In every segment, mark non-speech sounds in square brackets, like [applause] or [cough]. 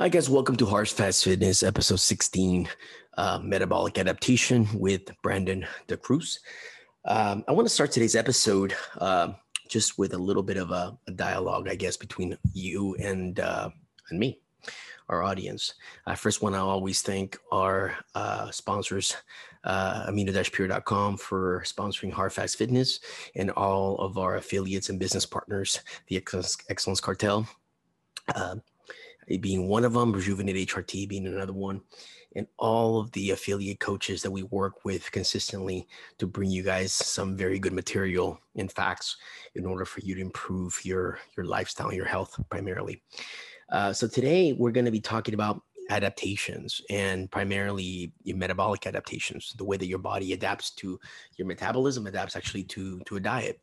Hi, guys. Welcome to Hard Facts Fitness, episode 16, uh, Metabolic Adaptation with Brandon DaCruz. Um, I want to start today's episode uh, just with a little bit of a, a, dialogue, I guess, between you and, uh, and me, our audience. I first want to always thank our uh, sponsors, uh, amino-pure.com for sponsoring Hard Facts Fitness and all of our affiliates and business partners, the Excellence, Excellence Cartel. Uh, being one of them, Rejuvenate HRT being another one, and all of the affiliate coaches that we work with consistently to bring you guys some very good material and facts in order for you to improve your your lifestyle your health primarily. Uh, so today we're going to be talking about adaptations and primarily your metabolic adaptations the way that your body adapts to your metabolism adapts actually to to a diet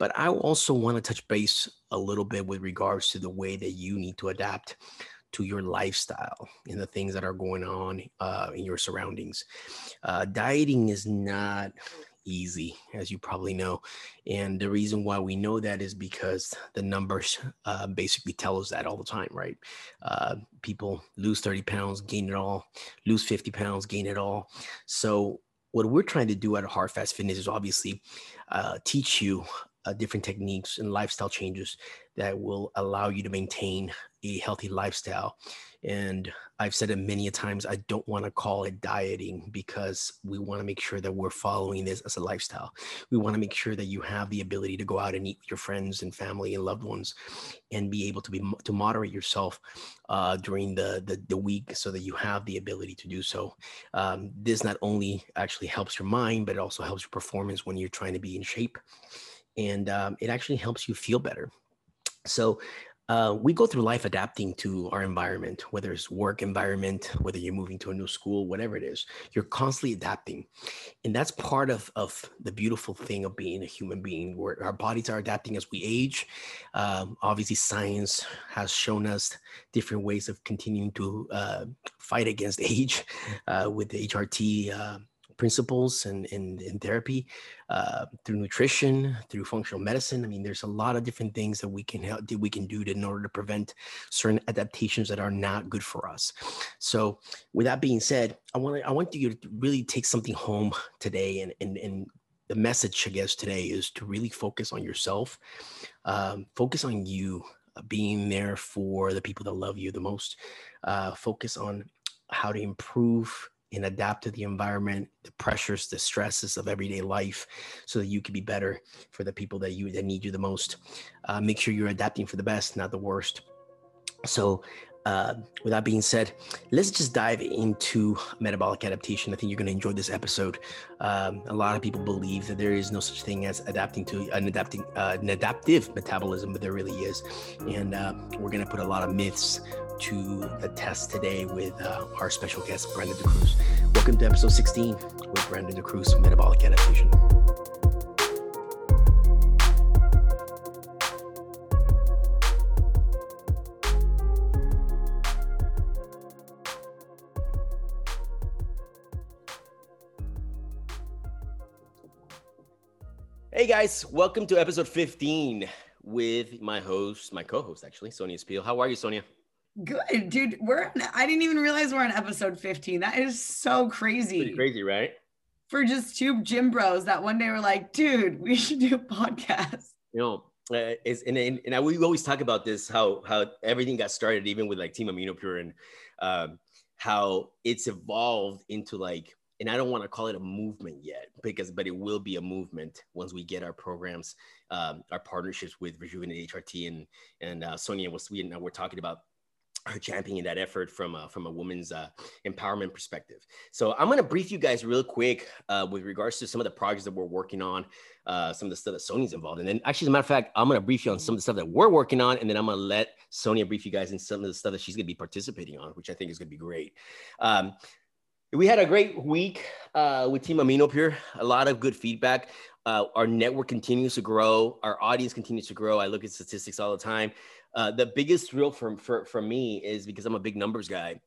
but I also want to touch base a little bit with regards to the way that you need to adapt to your lifestyle and the things that are going on uh, in your surroundings. Uh, dieting is not easy, as you probably know. And the reason why we know that is because the numbers uh, basically tell us that all the time, right? Uh, people lose 30 pounds, gain it all, lose 50 pounds, gain it all. So, what we're trying to do at Hard Facts Fitness is obviously uh, teach you uh, different techniques and lifestyle changes that will allow you to maintain a healthy lifestyle. And I've said it many a times, I don't want to call it dieting because we want to make sure that we're following this as a lifestyle. We want to make sure that you have the ability to go out and eat with your friends and family and loved ones and be able to be to moderate yourself uh, during the, the, the week so that you have the ability to do so. Um, this not only actually helps your mind, but it also helps your performance when you're trying to be in shape and um, it actually helps you feel better. So uh, we go through life adapting to our environment, whether it's work environment, whether you're moving to a new school, whatever it is, you're constantly adapting. And that's part of, of the beautiful thing of being a human being, where our bodies are adapting as we age. Um, obviously, science has shown us different ways of continuing to uh, fight against [laughs] age uh, with the HRT uh, principles and in, in, in, therapy uh, through nutrition through functional medicine. I mean there's a lot of different things that we can help that we can do to, in order to prevent certain adaptations that are not good for us. So with that being said i want i want you to really take something home today and and, and the message i guess today is to really focus on yourself. Um, focus on you uh, being there for the people that love you the most. Uh, focus on how to improve and adapt to the environment, the pressures, the stresses of everyday life, so that you can be better for the people that you that need you the most. Uh, make sure you're adapting for the best, not the worst. So, uh, with that being said, let's just dive into metabolic adaptation. I think you're going to enjoy this episode. Um, a lot of people believe that there is no such thing as adapting to an adapting uh, an adaptive metabolism, but there really is, and uh, we're going to put a lot of myths to the test today with uh, our special guest, Brandon DaCruz. Welcome to episode 16 with Brandon DaCruz, Metabolic Adaptation. Hey guys, welcome to episode 15 with my host, my co-host actually, Sonia Spil. How are you, Sonia? Good, dude. We're I didn't even realize we're on episode 15. That is so crazy. Pretty crazy, right? For just two gym bros that one day were like, dude, we should do a podcast. You know, uh, it's, and, and, and I, we always talk about this how how everything got started even with like team amino pure and um, how it's evolved into like and i don't want to call it a movement yet because but it will be a movement once we get our programs um, our partnerships with rejuvenate hrt and and uh, sonia was we and we're talking about her championing that effort from a, from a woman's uh, empowerment perspective. So I'm going to brief you guys real quick uh, with regards to some of the projects that we're working on, uh, some of the stuff that Sony's involved in. And actually, as a matter of fact, I'm going to brief you on some of the stuff that we're working on, and then I'm going to let Sonia brief you guys in some of the stuff that she's going to be participating on, which I think is going to be great. Um, we had a great week uh, with Team Amino Pure. A lot of good feedback. Uh, our network continues to grow. Our audience continues to grow. I look at statistics all the time. Uh, the biggest thrill for, for, for me is because I'm a big numbers guy,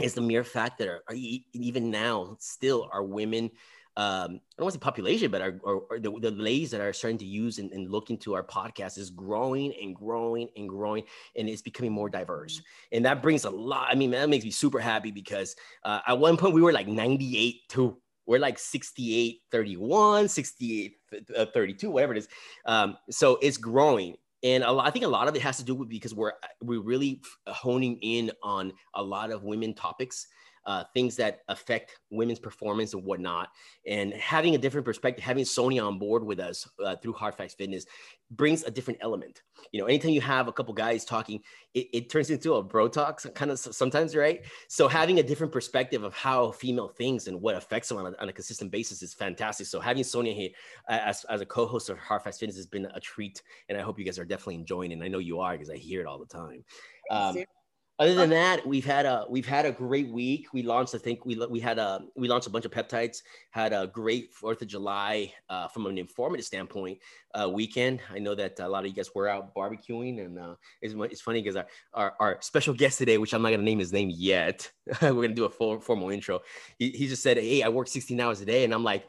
is the mere fact that are, even now still are women um, I don't want to say population, but our, the, the, ladies that are starting to use and, and, look into our podcast is growing and growing and growing, and it's becoming more diverse. And that brings a lot. I mean, that makes me super happy because uh, at one point we were like 98 to we're like 68 31 68 uh, 32 whatever it is um, so it's growing and lot, I think a lot of it has to do with because we're we're really honing in on a lot of women topics uh, things that affect women's performance and whatnot. And having a different perspective, having Sonia on board with us uh, through Hard Facts Fitness brings a different element. You know, anytime you have a couple guys talking, it, it turns into a bro talk kind of sometimes, right? So having a different perspective of how female thinks and what affects them on a, on a consistent basis is fantastic. So having Sonia here as, as a co-host of Hard Facts Fitness has been a treat. And I hope you guys are definitely enjoying it. And I know you are because I hear it all the time. Um, other than that, we've had a we've had a great week. We launched, I think we we had a we launched a bunch of peptides. Had a great Fourth of July uh, from an informative standpoint uh, weekend. I know that a lot of you guys were out barbecuing, and uh, it's, it's funny because our, our, our special guest today, which I'm not gonna name his name yet, [laughs] we're gonna do a full formal intro. He, he just said, "Hey, I work 16 hours a day," and I'm like,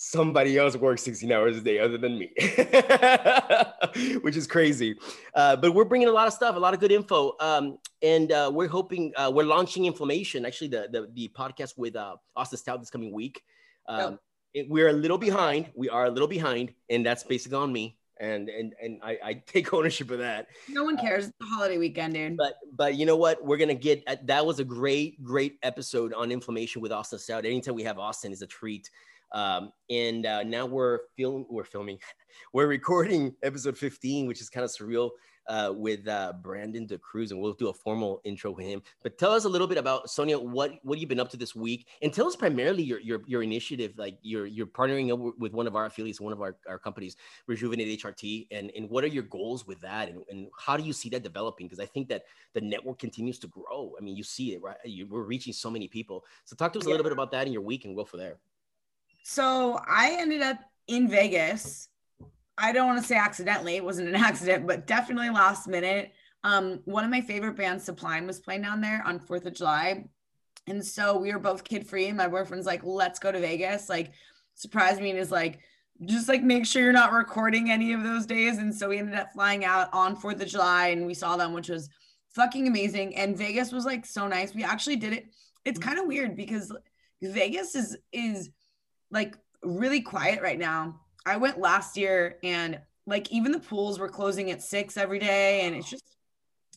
somebody else works 16 hours a day other than me, [laughs] which is crazy. Uh, but we're bringing a lot of stuff, a lot of good info. Um, and uh, we're hoping uh, we're launching inflammation, actually, the, the, the podcast with uh, Austin Stout this coming week. Um, it, we're a little behind. We are a little behind, and that's basically on me. And and and I, I take ownership of that. No one cares. it's the holiday weekend, dude. But but you know what? We're gonna get that was a great great episode on inflammation with Austin Stout. Anytime we have Austin is a treat. Um, and uh, now we're film we're filming, [laughs] we're recording episode 15, which is kind of surreal uh, with uh, Brandon DaCruz, and we'll do a formal intro with him. But tell us a little bit about Sonia. What what you've been up to this week, and tell us primarily your your, your initiative. Like you're you're partnering up with one of our affiliates, one of our, our companies, Rejuvenate HRT, and and what are your goals with that, and, and how do you see that developing? Because I think that the network continues to grow. I mean, you see it, right? You, we're reaching so many people. So talk to us yeah. a little bit about that in your week, and we'll go from there. So I ended up in Vegas. I don't want to say accidentally, it wasn't an [laughs] accident, but definitely last minute. Um, one of my favorite bands, Sublime, was playing down there on 4th of July. And so we were both kid free. My boyfriend's like, let's go to Vegas. Like, surprised me and is like, just like make sure you're not recording any of those days. And so we ended up flying out on 4th of July and we saw them, which was fucking amazing. And Vegas was like so nice. We actually did it. It's kind of weird because Vegas is is like really quiet right now. I went last year and like even the pools were closing at six every day and it's just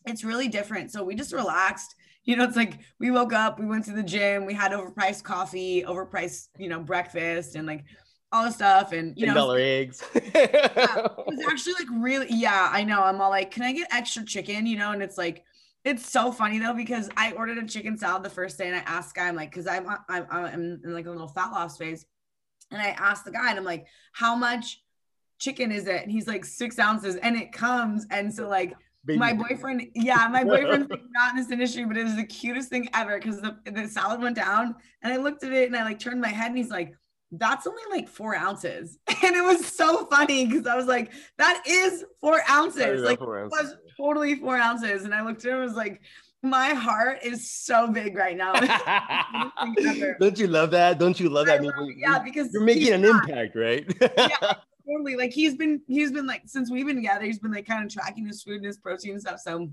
it's really different. So we just relaxed. [laughs] You know, it's like we woke up, we went to the gym, we had overpriced coffee, overpriced, you know, breakfast and like all the stuff and you know dollar eggs. [laughs] yeah, it was actually like really yeah, I know. I'm all like, can I get extra chicken? You know, and it's like it's so funny though because I ordered a chicken salad the first day and I asked guy, I'm like, because I'm, I'm I'm in like a little fat loss phase. And I asked the guy, and I'm like, how much chicken is it? And he's like, six ounces. And it comes. And so, like, Baby. my boyfriend, yeah, my boyfriend's not in this industry, but it was the cutest thing ever because the, the salad went down. And I looked at it and I like turned my head, and he's like, that's only like four ounces. [laughs] And it was so funny because I was like, that is four ounces. Like, four ounces. it was totally four ounces. And I looked at him and was like, my heart is so big right now. [laughs] [laughs] Don't you love that? Don't you love that? Love, yeah, because you're making an not, impact, right? yeah, [laughs] totally. Like he's been, he's been like since we've been together, he's been like kind of tracking his food and his protein and stuff. So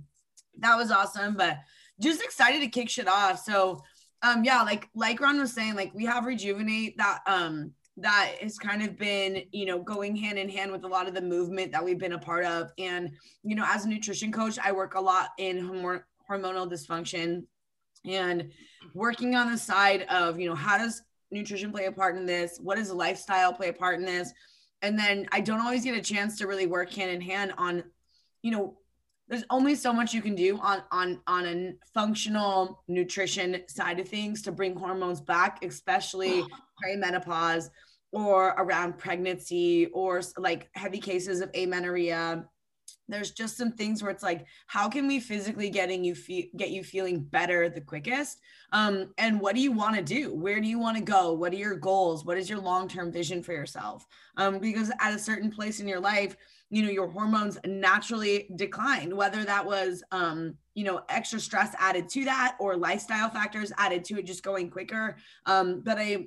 that was awesome. But just excited to kick shit off. So um, yeah, like like Ron was saying, like we have rejuvenate that um that has kind of been you know going hand in hand with a lot of the movement that we've been a part of and you know as a nutrition coach i work a lot in hormonal dysfunction and working on the side of you know how does nutrition play a part in this? What does lifestyle play a part in this? And then i don't always get a chance to really work hand in hand on you know there's only so much you can do on on on a functional nutrition side of things to bring hormones back especially [sighs] perimenopause or around pregnancy or like heavy cases of amenorrhea there's just some things where it's like how can we physically getting you fe- get you feeling better the quickest? Um, and what do you want to do? Where do you want to go? What are your goals? What is your long-term vision for yourself? Um, because at a certain place in your life you know your hormones naturally declined whether that was um, you know extra stress added to that or lifestyle factors added to it just going quicker. Um, but i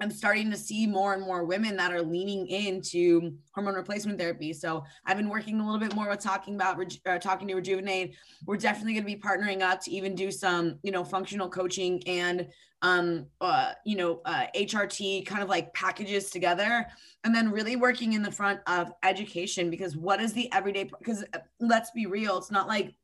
I'm starting to see more and more women that are leaning into hormone replacement therapy. So I've been working a little bit more with talking about uh, talking to Rejuvenate. We're definitely going to be partnering up to even do some, you know, functional coaching and um uh you know uh HRT kind of like packages together and then really working in the front of education because what is the everyday because uh, let's be real it's not like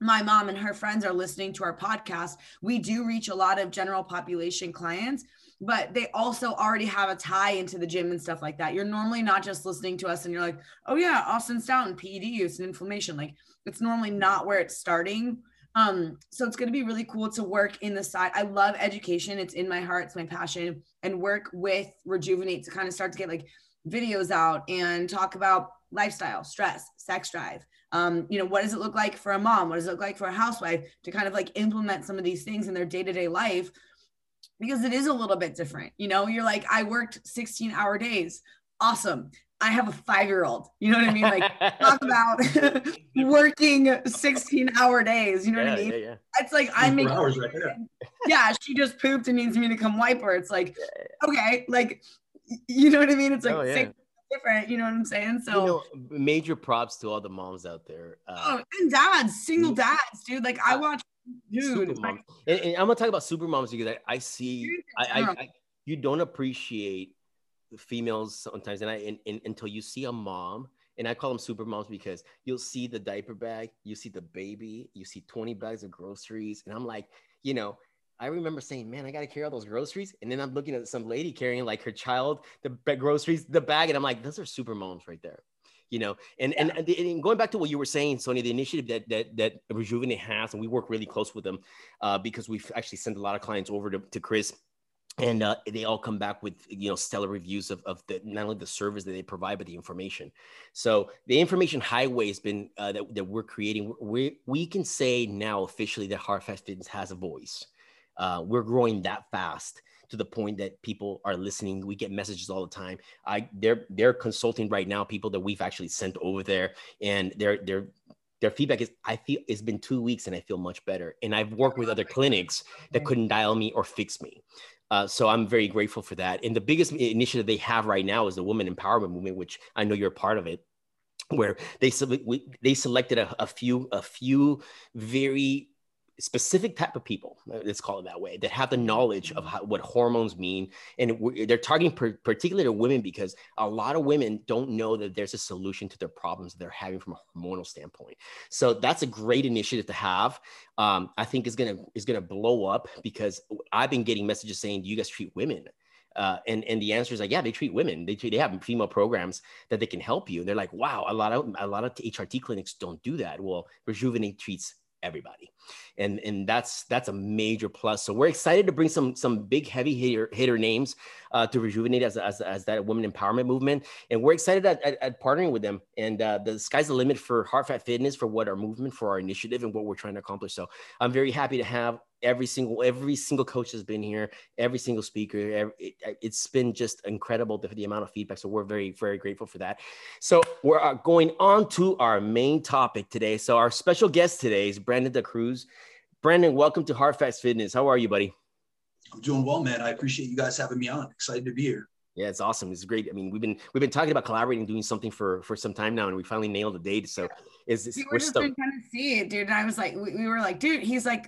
my mom and her friends are listening to our podcast we do reach a lot of general population clients but they also already have a tie into the gym and stuff like that. You're normally not just listening to us and you're like, oh yeah, Austin Stoughton, PED use and inflammation. Like it's normally not where it's starting. Um, so it's going to be really cool to work in the side. I love education. It's in my heart. It's my passion and work with rejuvenate to kind of start to get like videos out and talk about lifestyle, stress, sex drive. Um, you know, what does it look like for a mom? What does it look like for a housewife to kind of like implement some of these things in their day-to-day life because it is a little bit different. You know, you're like, I worked 16 hour days. Awesome. I have a five year old. You know what I mean? Like, [laughs] talk about [laughs] working 16 hour days. You know yeah, what I mean? Yeah, yeah. It's like, I make hours right [laughs] Yeah, she just pooped and needs me to come wipe her. It's like, okay, like, you know what I mean? It's like, oh, yeah. different. You know what I'm saying? So, you know, major props to all the moms out there. Uh, oh, and dads, single dads, dude. Like, I watch dude. And, and, I'm gonna talk about super moms because I, I see I, I, I, you don't appreciate females sometimes, and I and, and, until you see a mom. And I call them super moms because you'll see the diaper bag, you see the baby, you see 20 bags of groceries. And I'm like, you know, I remember saying, man, I got to carry all those groceries. And then I'm looking at some lady carrying like her child, the groceries, the bag. And I'm like, those are super moms right there you know and, yeah. and and going back to what you were saying sonia the initiative that that that rejuvenate has and we work really close with them uh, because we've actually sent a lot of clients over to, to chris and uh, they all come back with you know stellar reviews of, of the not only the service that they provide but the information. So the information highway has been uh, that, that we're creating we, we can say now officially that hard facts fitness has a voice. Uh, we're growing that fast to the point that people are listening. We get messages all the time. I they're they're consulting right now people that we've actually sent over there, and they're they're their feedback is I feel it's been two weeks and I feel much better. And I've worked with other clinics that couldn't dial me or fix me. Uh, so I'm very grateful for that. And the biggest initiative they have right now is the Women Empowerment Movement, which I know you're a part of it, where they they selected a, a few a few very specific type of people uh, let's call it that way that have the knowledge of how, what hormones mean and they're targeting per, particularly to women because a lot of women don't know that there's a solution to their problems they're having from a hormonal standpoint so that's a great initiative to have um, i think is gonna is gonna blow up because i've been getting messages saying do you guys treat women uh, and and the answer is like, yeah, they treat women. They treat, they have female programs that they can help you. And they're like, wow, a lot of a lot of HRT clinics don't do that. Well, Rejuvenate treats everybody. And and that's that's a major plus. So we're excited to bring some some big heavy hitter hitter names uh, to rejuvenate as, as, as that women empowerment movement. And we're excited at, at, at partnering with them. And uh, the sky's the limit for hard facts fitness for what our movement for our initiative and what we're trying to accomplish. So i'm very happy to have every single every single coach has been here every single speaker every, it, has been just incredible the, the, amount of feedback so we're very very grateful for that. So we're uh, going on to our main topic today. So our special guest today is brandon DaCruz. Brandon welcome to hard facts fitness. How are you buddy? I'm doing well man. I appreciate you guys having me on. Excited to be here yeah, it's awesome. It's great. I mean, we've been we've been talking about collaborating, doing something for for some time now, and we finally nailed the date. So, is we we're just been kind of see it, dude. And I was like, we, we were like, dude, he's like,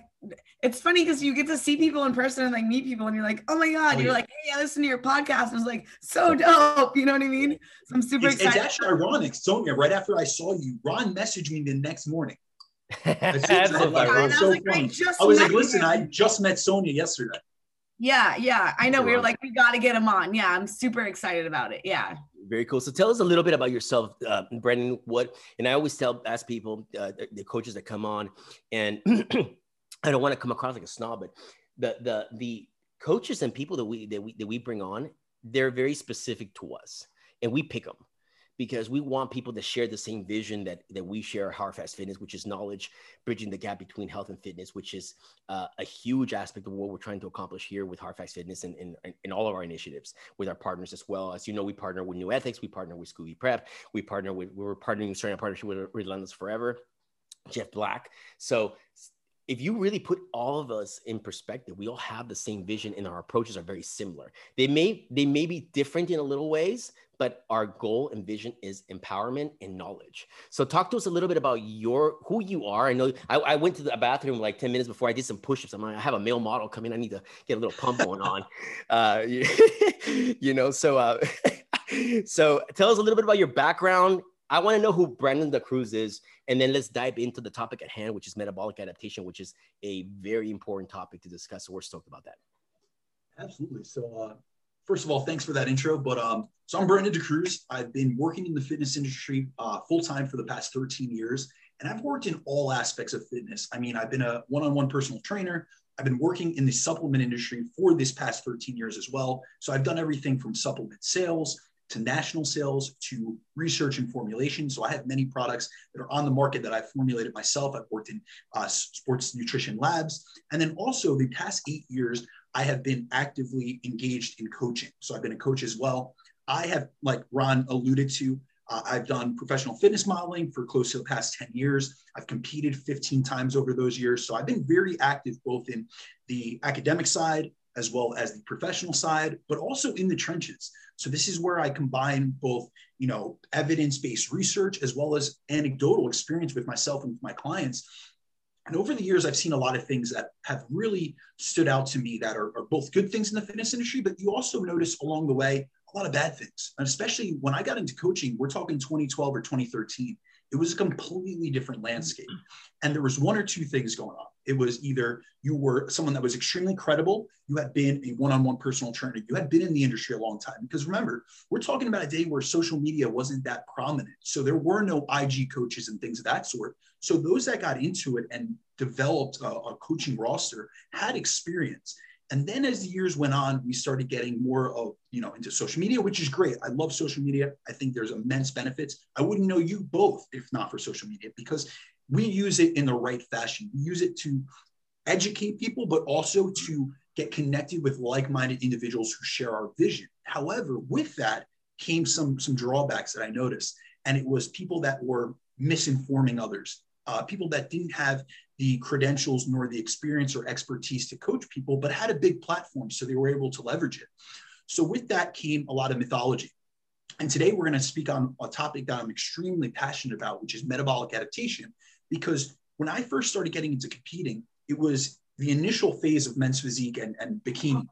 it's funny because you get to see people in person and like meet people, and you're like, oh my god, oh, you're yeah. like, hey, I listen to your podcast. And it's like so dope. You know what I mean? So I'm super it's, excited. It's actually ironic, Sonia. Right after I saw you, Ron messaged me the next morning. [laughs] That's, That's so, funny. I was, like, I, I was like, listen, I just met Sonia yesterday. Yeah, yeah. I know. We were like, we got to get him on. Yeah, I'm super excited about it. Yeah. Very cool. So tell us a little bit about yourself, uh, Brendan. What and I always tell ask people, uh, the, the coaches that come on, and [clears throat] I don't want to come across like a snob, but the the the coaches and people that we that we that we bring on, they're very specific to us, and we pick them because we want people to share the same vision that, that we share at Hard Facts Fitness, which is knowledge, bridging the gap between health and fitness, which is uh, a huge aspect of what we're trying to accomplish here with Hard Facts Fitness and in all of our initiatives with our partners as well. As you know, we partner with New Ethics, we partner with Scooby Prep, we partner with, we're partnering, starting a partnership with Relentless Forever, Jeff Black. So if you really put all of us in perspective, we all have the same vision and our approaches are very similar. They may they may be different in a little ways, but our goal and vision is empowerment and knowledge. So talk to us a little bit about your who you are. I know I, I went to the bathroom like 10 minutes before I did some push-ups. I'm like, I have a male model coming. I need to get a little pump going [laughs] on. Uh, [laughs] you know, so uh, [laughs] so tell us a little bit about your background I want to know who Brandon DaCruz is, and then let's dive into the topic at hand, which is metabolic adaptation, which is a very important topic to discuss. So we're stoked about that. Absolutely. So, uh, first of all, thanks for that intro. But um, so I'm Brandon DaCruz. I've been working in the fitness industry uh, full time for the past 13 years, and I've worked in all aspects of fitness. I mean, I've been a one-on-one personal trainer. I've been working in the supplement industry for this past 13 years as well. So I've done everything from supplement sales to national sales to research and formulation. So I have many products that are on the market that I've formulated myself. I've worked in uh, sports nutrition labs. And then also the past eight years, I have been actively engaged in coaching. So I've been a coach as well. I have, like Ron alluded to, uh, I've done professional fitness modeling for close to the past 10 years. I've competed 15 times over those years. So I've been very active both in the academic side as well as the professional side, but also in the trenches. So this is where I combine both, you know, evidence-based research as well as anecdotal experience with myself and with my clients. And over the years, I've seen a lot of things that have really stood out to me that are, are both good things in the fitness industry, but you also notice along the way a lot of bad things. And especially when I got into coaching, we're talking 2012 or 2013 it was a completely different mm-hmm. landscape. And there was one or two things going on. It was either you were someone that was extremely credible, you had been a one-on-one personal trainer, you had been in the industry a long time. Because remember, we're talking about a day where social media wasn't that prominent. So there were no IG coaches and things of that sort. So those that got into it and developed a, a coaching roster had experience. And then as the years went on, we started getting more of, you know, into social media, which is great. I love social media. I think there's immense benefits. I wouldn't know you both if not for social media because we use it in the right fashion. We use it to educate people, but also to get connected with like-minded individuals who share our vision. However, with that came some some drawbacks that I noticed, and it was people that were misinforming others, uh, people that didn't have the credentials nor the experience or expertise to coach people, but had a big platform, so they were able to leverage it. So with that came a lot of mythology. And today we're going to speak on a topic that I'm extremely passionate about, which is metabolic adaptation. Because when I first started getting into competing, it was the initial phase of men's physique and, and bikini.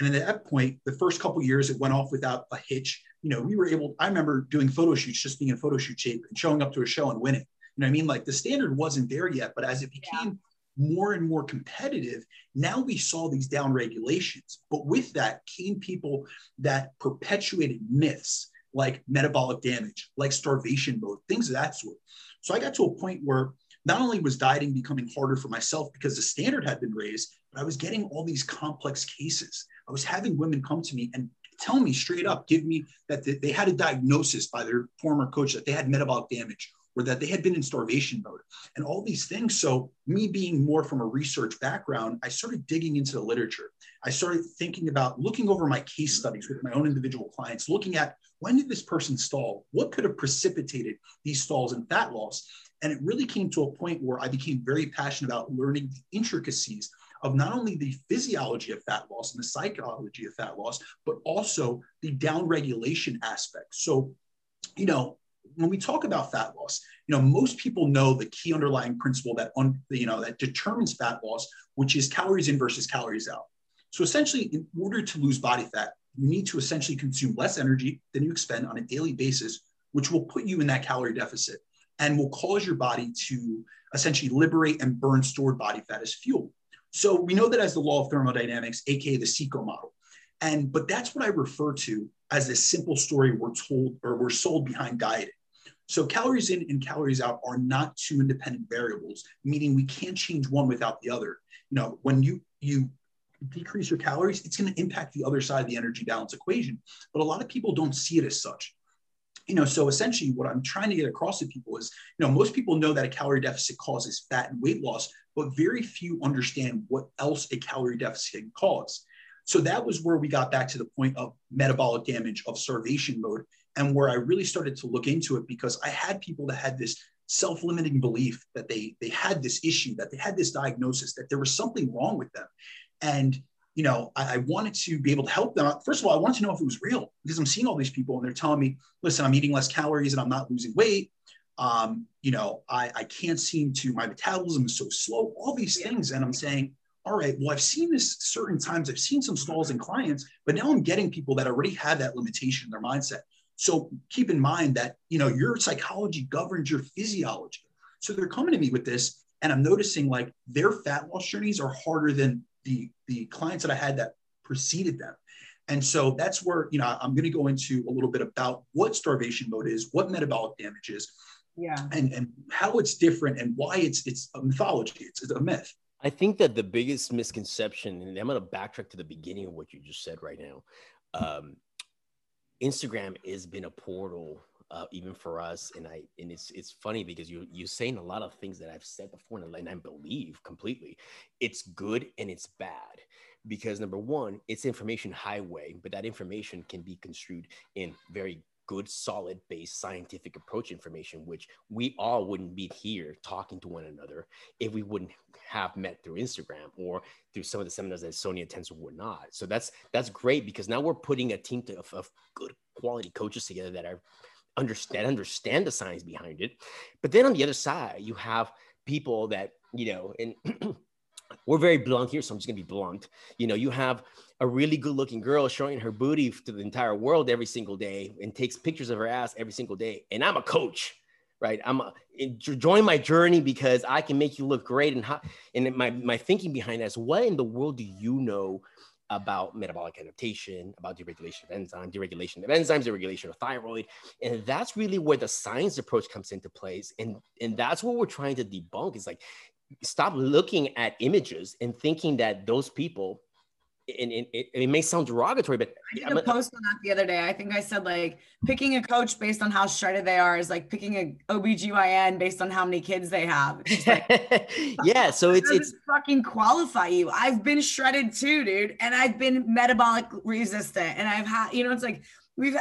And at that point, the first couple years, it went off without a hitch. You know, we were able, I remember doing photo shoots, just being in photo shoot shape and showing up to a show and winning. Know I mean? Like the standard wasn't there yet, but as it became yeah. more and more competitive, now we saw these down regulations. But with that came people that perpetuated myths like metabolic damage, like starvation mode, things of that sort. So I got to a point where not only was dieting becoming harder for myself because the standard had been raised, but I was getting all these complex cases. I was having women come to me and tell me straight up, give me that they had a diagnosis by their former coach that they had metabolic damage or that they had been in starvation mode and all these things. So, me being more from a research background, I started digging into the literature. I started thinking about looking over my case studies with my own individual clients, looking at when did this person stall? What could have precipitated these stalls and fat loss? And it really came to a point where I became very passionate about learning the intricacies of not only the physiology of fat loss and the psychology of fat loss, but also the downregulation aspect. So, you know, when we talk about fat loss, you know, most people know the key underlying principle that un, you know that determines fat loss, which is calories in versus calories out. So essentially, in order to lose body fat, you need to essentially consume less energy than you expend on a daily basis, which will put you in that calorie deficit and will cause your body to essentially liberate and burn stored body fat as fuel. So we know that as the law of thermodynamics, aka the CICO model. And but that's what I refer to as this simple story we're told or we're sold behind dieting. So calories in and calories out are not two independent variables, meaning we can't change one without the other. You know, when you you decrease your calories, it's going to impact the other side of the energy balance equation. But a lot of people don't see it as such. You know, so essentially what I'm trying to get across to people is, you know, most people know that a calorie deficit causes fat and weight loss, but very few understand what else a calorie deficit can cause. So that was where we got back to the point of metabolic damage of starvation mode and where I really started to look into it because I had people that had this self-limiting belief that they they had this issue, that they had this diagnosis, that there was something wrong with them. And you know, I, I, wanted to be able to help them. First of all, I wanted to know if it was real because I'm seeing all these people and they're telling me, listen, I'm eating less calories and I'm not losing weight. Um, you know, I, I can't seem to, my metabolism is so slow, all these things. And I'm saying, all right, well, I've seen this certain times. I've seen some stalls and clients, but now I'm getting people that already have that limitation in their mindset. So keep in mind that, you know, your psychology governs your physiology. So they're coming to me with this and I'm noticing like their fat loss journeys are harder than the the clients that I had that preceded them. And so that's where, you know, I'm going to go into a little bit about what starvation mode is, what metabolic damage is, yeah, and and how it's different and why it's it's a mythology, it's, it's a myth. I think that the biggest misconception, and I'm going to backtrack to the beginning of what you just said right now. Um, Instagram has been a portal uh, even for us. And I and it's it's funny because you you're saying a lot of things that I've said before, and I believe completely. It's good and it's bad because number one, it's information highway, but that information can be construed in very good, solid based scientific approach information, which we all wouldn't be here talking to one another if we wouldn't have met through Instagram or through some of the seminars that Sonia attends or whatnot. So that's that's great because now we're putting a team to, of, of good quality coaches together that are understand understand the science behind it. But then on the other side, you have people that you know, and [clears throat] we're very blunt here, so I'm just gonna be blunt. You know, you have a really good looking girl showing her booty to the entire world every single day and takes pictures of her ass every single day. And I'm a coach, right? I'm a, join my journey because I can make you look great. And how, and my, my thinking behind that is what in the world do you know about metabolic adaptation, about deregulation of enzymes, deregulation of enzymes, deregulation of thyroid. And that's really where the science approach comes into place. And, and that's what we're trying to debunk is like, stop looking at images and thinking that those people and, and it, it, may sound derogatory, but I did a post on that the other day. I think I said like picking a coach based on how shredded they are is like picking a OBGYN based on how many kids they have. Like, [laughs] yeah. So it's, it's fucking qualify you. I've been shredded too, dude. And I've been metabolic resistant and I've had, you know, it's like we've,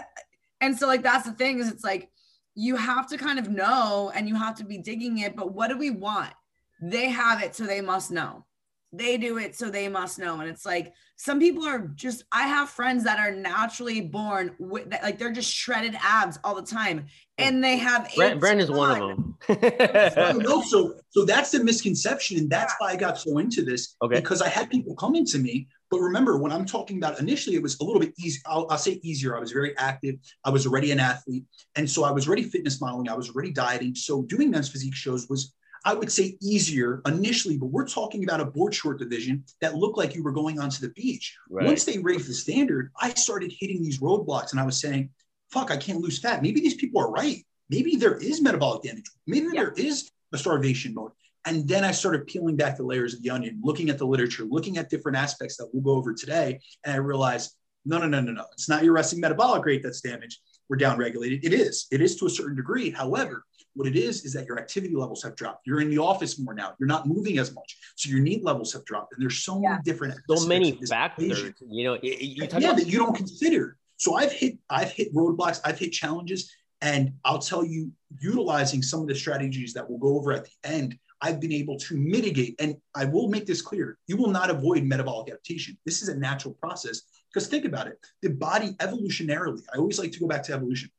and so like, that's the thing is it's like, you have to kind of know and you have to be digging it, but what do we want? They have it. So they must know. They do it so they must know. And it's like some people are just i have friends that are naturally born with like they're just shredded abs all the time and they have Brand, brandon's one of them. No, so so that's the misconception and that's why i got so into this okay. because i had people coming to me but remember when i'm talking about initially it was a little bit easy I'll, I'll say easier i was very active i was already an athlete and so i was already fitness modeling i was already dieting so doing men's physique shows was I would say easier initially, but we're talking about a board short division that looked like you were going onto the beach. Right. Once they raised the standard, I started hitting these roadblocks and I was saying, fuck, I can't lose fat. Maybe these people are right. Maybe there is metabolic damage. Maybe yeah. there is a starvation mode. And then I started peeling back the layers of the onion, looking at the literature, looking at different aspects that we'll go over today. And I realized, no, no, no, no, no. It's not your resting metabolic rate that's damaged. We're downregulated. It is. It is to a certain degree. However, what it is, is that your activity levels have dropped. You're in the office more now. You're not moving as much. So your NEAT levels have dropped. And there's so yeah. many different so many factors, you know, you yeah, about- that you don't consider. So I've hit, I've hit roadblocks, I've hit challenges. And I'll tell you, utilizing some of the strategies that we'll go over at the end, I've been able to mitigate. And I will make this clear you will not avoid metabolic adaptation. This is a natural process. Because think about it the body evolutionarily, I always like to go back to evolution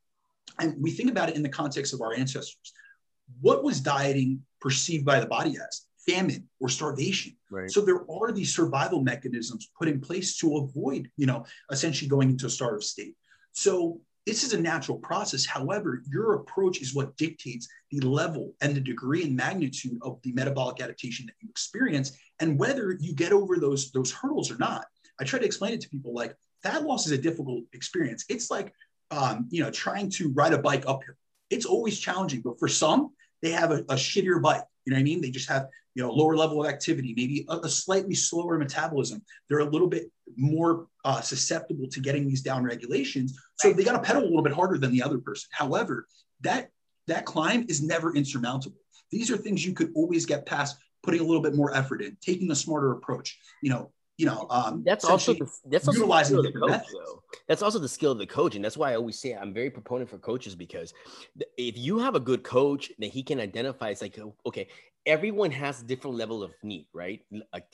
and we think about it in the context of our ancestors. What was dieting perceived by the body as? Famine or starvation. Right. So there are these survival mechanisms put in place to avoid, you know, essentially going into a starved state. So this is a natural process. However, your approach is what dictates the level and the degree and magnitude of the metabolic adaptation that you experience and whether you get over those, those hurdles or not. I try to explain it to people like fat loss is a difficult experience. It's like um, you know, trying to ride a bike uphill. It's always challenging, but for some, they have a, a shittier bike. You know what I mean? They just have, you know, lower level of activity, maybe a, a slightly slower metabolism. They're a little bit more uh, susceptible to getting these down regulations. So they got to pedal a little bit harder than the other person. However, that that climb is never insurmountable. These are things you could always get past putting a little bit more effort in, taking a smarter approach. You know, you know, um, that's also the, that's also utilizing the, the coach, though. That's also the skill of the coach, and that's why I always say I'm very proponent for coaches because if you have a good coach, then he can identify. It's like okay, everyone has a different level of NEAT, right?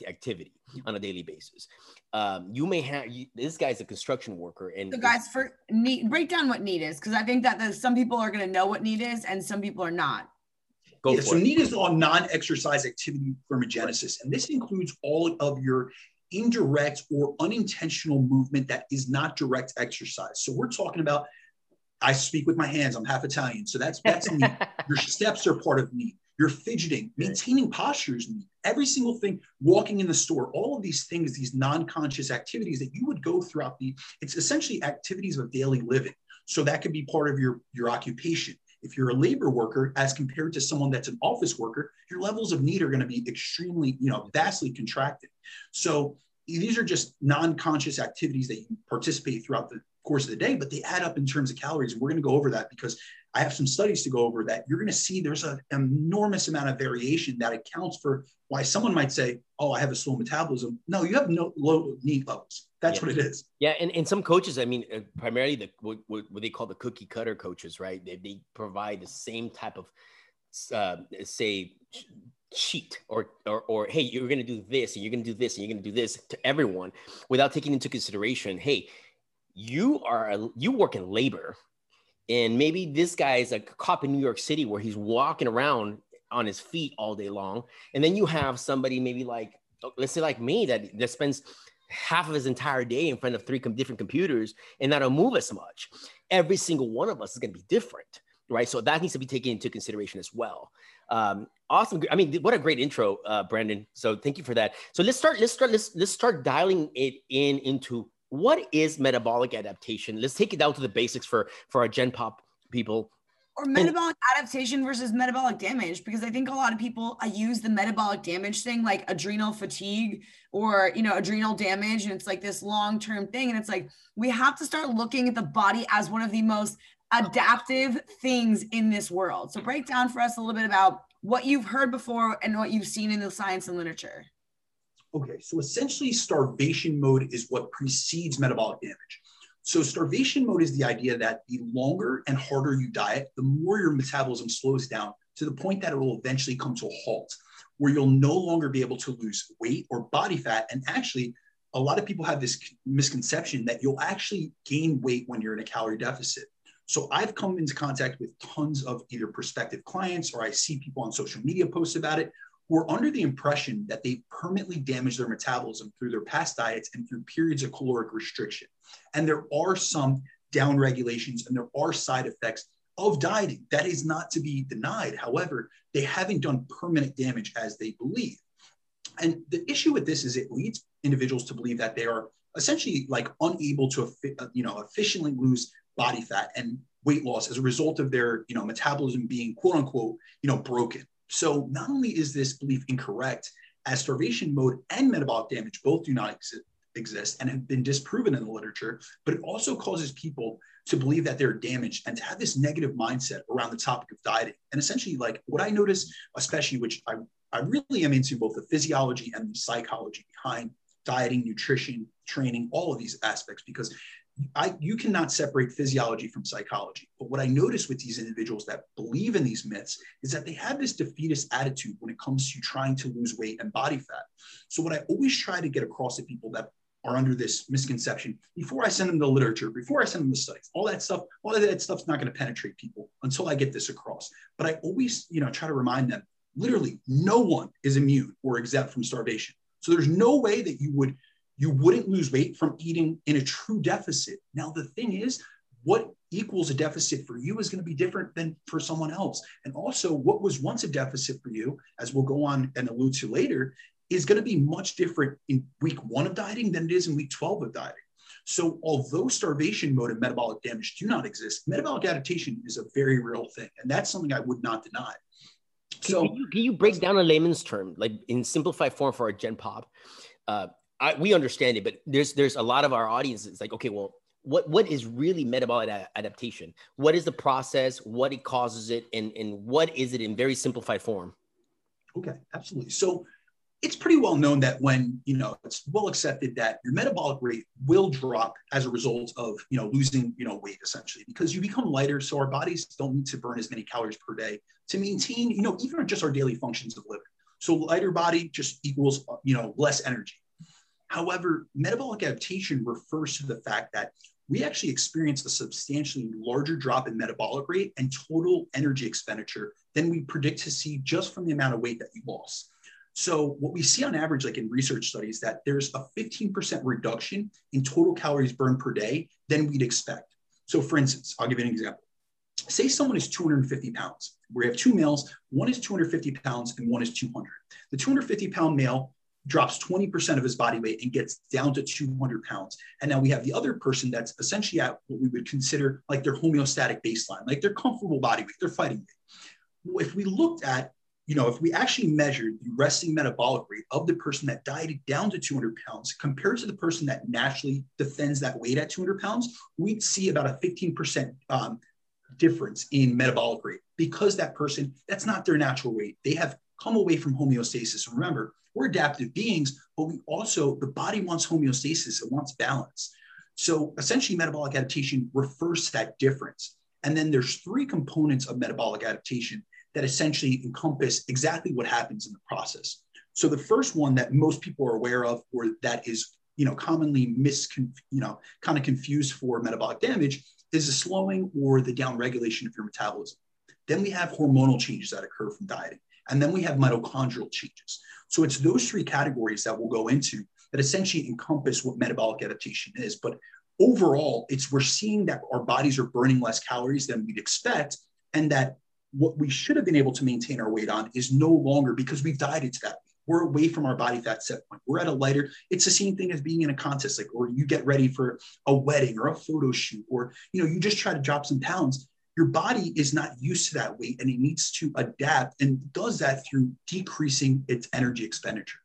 Activity on a daily basis. Um, you may have you, this guy's a construction worker, and the guys for NEAT break down what NEAT is because I think that some people are going to know what NEAT is, and some people are not. Go yeah, so it. NEAT is all non-exercise activity thermogenesis, and this includes all of your indirect or unintentional movement that is not direct exercise. So we're talking about I speak with my hands. I'm half Italian, so that's that's me. [laughs] your steps are part of me. You're fidgeting, maintaining postures, every single thing, walking in the store, all of these things, these non-conscious activities that you would go throughout the. It's essentially activities of daily living. So that could be part of your your occupation. If you're a labor worker, as compared to someone that's an office worker, your levels of NEAT are going to be extremely, you know, vastly contracted. So these are just non-conscious activities that you participate throughout the course of the day, but they add up in terms of calories. We're going to go over that because I have some studies to go over that. You're going to see there's an enormous amount of variation that accounts for why someone might say, "Oh, I have a slow metabolism." No, you have no low NEAT levels. That's yeah. what it is. Yeah, and, and some coaches, I mean, uh, primarily the what, what, they call the cookie cutter coaches, right? They, they provide the same type of, uh, say, cheat or, or or hey, you're going to do this, and you're going to do this, and you're going to do this to everyone, without taking into consideration, hey, you are a, you work in labor, and maybe this guy is a cop in New York City where he's walking around on his feet all day long, and then you have somebody maybe like let's say like me that that spends half of his entire day in front of three com- different computers and not move as much. Every single one of us is going to be different, right? So that needs to be taken into consideration as well. Um, awesome. I mean, what a great intro, uh, Brandon. So thank you for that. So let's start. Let's start. Let's let's start dialing it in into what is metabolic adaptation. Let's take it down to the basics for for our Gen Pop people. Or metabolic and, adaptation versus metabolic damage because i think a lot of people i use the metabolic damage thing like adrenal fatigue or you know adrenal damage and it's like this long-term thing and it's like we have to start looking at the body as one of the most adaptive things in this world. So break down for us a little bit about what you've heard before and what you've seen in the science and literature okay so essentially starvation mode is what precedes metabolic damage so starvation mode is the idea that the longer and harder you diet, the more your metabolism slows down to the point that it will eventually come to a halt, where you'll no longer be able to lose weight or body fat. And actually, a lot of people have this misconception that you'll actually gain weight when you're in a calorie deficit. So I've come into contact with tons of either prospective clients or I see people on social media posts about it who are under the impression that they permanently damage their metabolism through their past diets and through periods of caloric restriction. And there are some down regulations and there are side effects of dieting. That is not to be denied. However, they haven't done permanent damage as they believe. And the issue with this is it leads individuals to believe that they are essentially like unable to, uh, you know, efficiently lose body fat and weight loss as a result of their, you know, metabolism being quote unquote, you know, broken. So not only is this belief incorrect, as starvation mode and metabolic damage both do not exist, exist and have been disproven in the literature, but it also causes people to believe that they're damaged and to have this negative mindset around the topic of dieting. And essentially, like what I notice, especially which I, I really am into both the physiology and the psychology behind dieting, nutrition, training, all of these aspects, because I, you cannot separate physiology from psychology. But what I notice with these individuals that believe in these myths is that they have this defeatist attitude when it comes to trying to lose weight and body fat. So, what I always try to get across to people that are under this misconception before I send them the literature, before I send them the studies, all that stuff, all of that stuff's not going to penetrate people until I get this across. But I always, you know, try to remind them literally no one is immune or exempt from starvation. So there's no way that you would you wouldn't lose weight from eating in a true deficit. Now, the thing is, what equals a deficit for you is going to be different than for someone else. And also, what was once a deficit for you, as we'll go on and allude to later, is going to be much different in week one of dieting than it is in week 12 of dieting. So, although starvation mode and metabolic damage do not exist, metabolic adaptation is a very real thing. And that's something I would not deny. So, can you, can you break down a layman's term, like in simplified form for a Gen Pop? Uh, I, we understand it, but there's there's a lot of our audience. Like, okay, well, what what is really metabolic adaptation? What is the process? What it causes it, and and what is it in very simplified form? Okay, absolutely. So it's pretty well known that when you know it's well accepted that your metabolic rate will drop as a result of you know losing you know weight essentially because you become lighter so our bodies don't need to burn as many calories per day to maintain you know even just our daily functions of living so lighter body just equals you know less energy however metabolic adaptation refers to the fact that we actually experience a substantially larger drop in metabolic rate and total energy expenditure than we predict to see just from the amount of weight that you lost so what we see on average, like in research studies, that there's a 15% reduction in total calories burned per day than we'd expect. So for instance, I'll give you an example. Say someone is 250 pounds. We have two males, one is 250 pounds and one is 200. The 250 pound male drops 20% of his body weight and gets down to 200 pounds. And now we have the other person that's essentially at what we would consider like their homeostatic baseline, like their comfortable body weight, their fighting weight. If we looked at you know, if we actually measured the resting metabolic rate of the person that dieted down to 200 pounds compared to the person that naturally defends that weight at 200 pounds, we'd see about a 15% um, difference in metabolic rate because that person, that's not their natural weight. They have come away from homeostasis. Remember, we're adaptive beings, but we also, the body wants homeostasis, it wants balance. So essentially, metabolic adaptation refers to that difference. And then there's three components of metabolic adaptation that essentially encompass exactly what happens in the process. So the first one that most people are aware of, or that is you know commonly mis you know kind of confused for metabolic damage, is the slowing or the downregulation of your metabolism. Then we have hormonal changes that occur from dieting, and then we have mitochondrial changes. So it's those three categories that we'll go into that essentially encompass what metabolic adaptation is. But overall, it's we're seeing that our bodies are burning less calories than we'd expect, and that what we should have been able to maintain our weight on is no longer because we've dieted to that. We're away from our body fat set point. We're at a lighter. It's the same thing as being in a contest, like, or you get ready for a wedding or a photo shoot, or you know, you just try to drop some pounds. Your body is not used to that weight, and it needs to adapt, and does that through decreasing its energy expenditure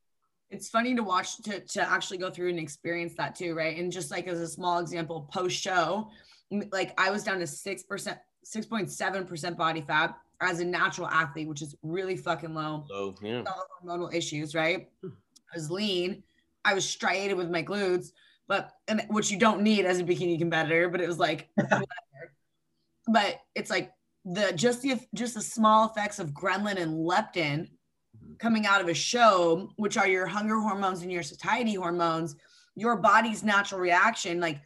it's funny to watch to, to actually go through and experience that too right and just like as a small example post show like i was down to 6% 6.7% body fat as a natural athlete, which is really fucking low. Low, yeah. Hormonal issues, right? Hmm. I was lean. I was striated with my glutes, but and which you don't need as a bikini competitor, but it was like [laughs] but it's like the just the just the small effects of ghrelin and leptin mm-hmm. coming out of a show, which are your hunger hormones and your satiety hormones, your body's natural reaction, like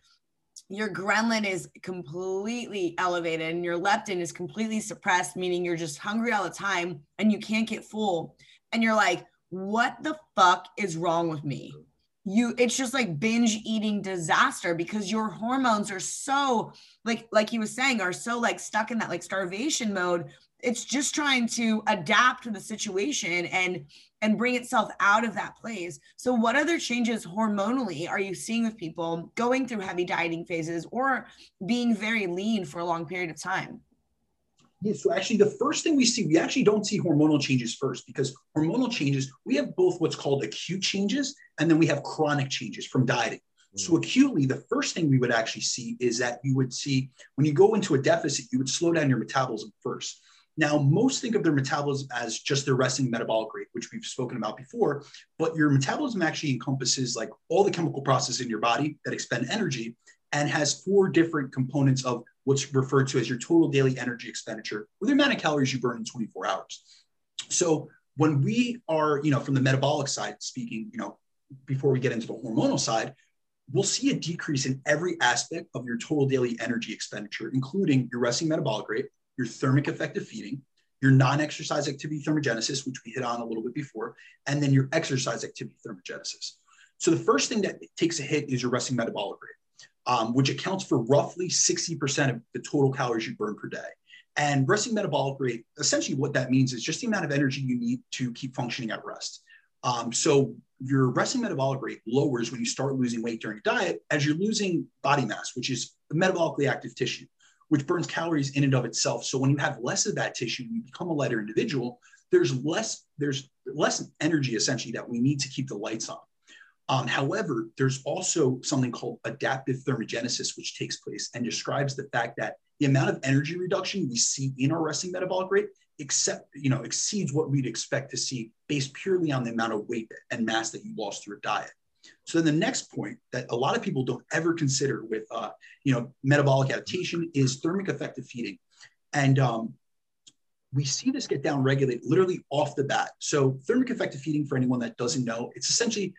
your ghrelin is completely elevated and your leptin is completely suppressed, meaning you're just hungry all the time and you can't get full. And you're like, what the fuck is wrong with me? Mm-hmm. You, it's just like binge eating disaster because your hormones are so like, like he was saying, are so like stuck in that like starvation mode. It's just trying to adapt to the situation and and bring itself out of that place. So what other changes hormonally are you seeing with people going through heavy dieting phases or being very lean for a long period of time yeah, so actually the first thing we see, we actually don't see hormonal changes first because hormonal changes, we have both what's called acute changes and then we have chronic changes from dieting. So mm. acutely, the first thing we would actually see is that you would see when you go into a deficit, you would slow down your metabolism first. Now, most think of their metabolism as just their resting metabolic rate, which we've spoken about before, but your metabolism actually encompasses like all the chemical processes in your body that expend energy and has four different components of what's referred to as your total daily energy expenditure or the amount of calories you burn in 24 hours. So when we are, you know, from the metabolic side speaking, you know, before we get into the hormonal side, we'll see a decrease in every aspect of your total daily energy expenditure, including your resting metabolic rate, your thermic effect of feeding, your non-exercise activity thermogenesis, which we hit on a little bit before, and then your exercise activity thermogenesis. So the first thing that takes a hit is your resting metabolic rate, um, which accounts for roughly 60% of the total calories you burn per day. And resting metabolic rate, essentially what that means is just the amount of energy you need to keep functioning at rest. Um, so your resting metabolic rate lowers when you start losing weight during a diet as you're losing body mass, which is metabolically active tissue which burns calories in and of itself. So when you have less of that tissue, you become a lighter individual. There's less there's less energy essentially that we need to keep the lights on. Um, however, there's also something called adaptive thermogenesis, which takes place and describes the fact that the amount of energy reduction we see in our resting metabolic rate except you know exceeds what we'd expect to see based purely on the amount of weight and mass that you lost through a diet. So then the next point that a lot of people don't ever consider with uh, you know metabolic adaptation is thermic effect of feeding, and um, we see this get down regulated literally off the bat. So thermic effect of feeding, for anyone that doesn't know, it's essentially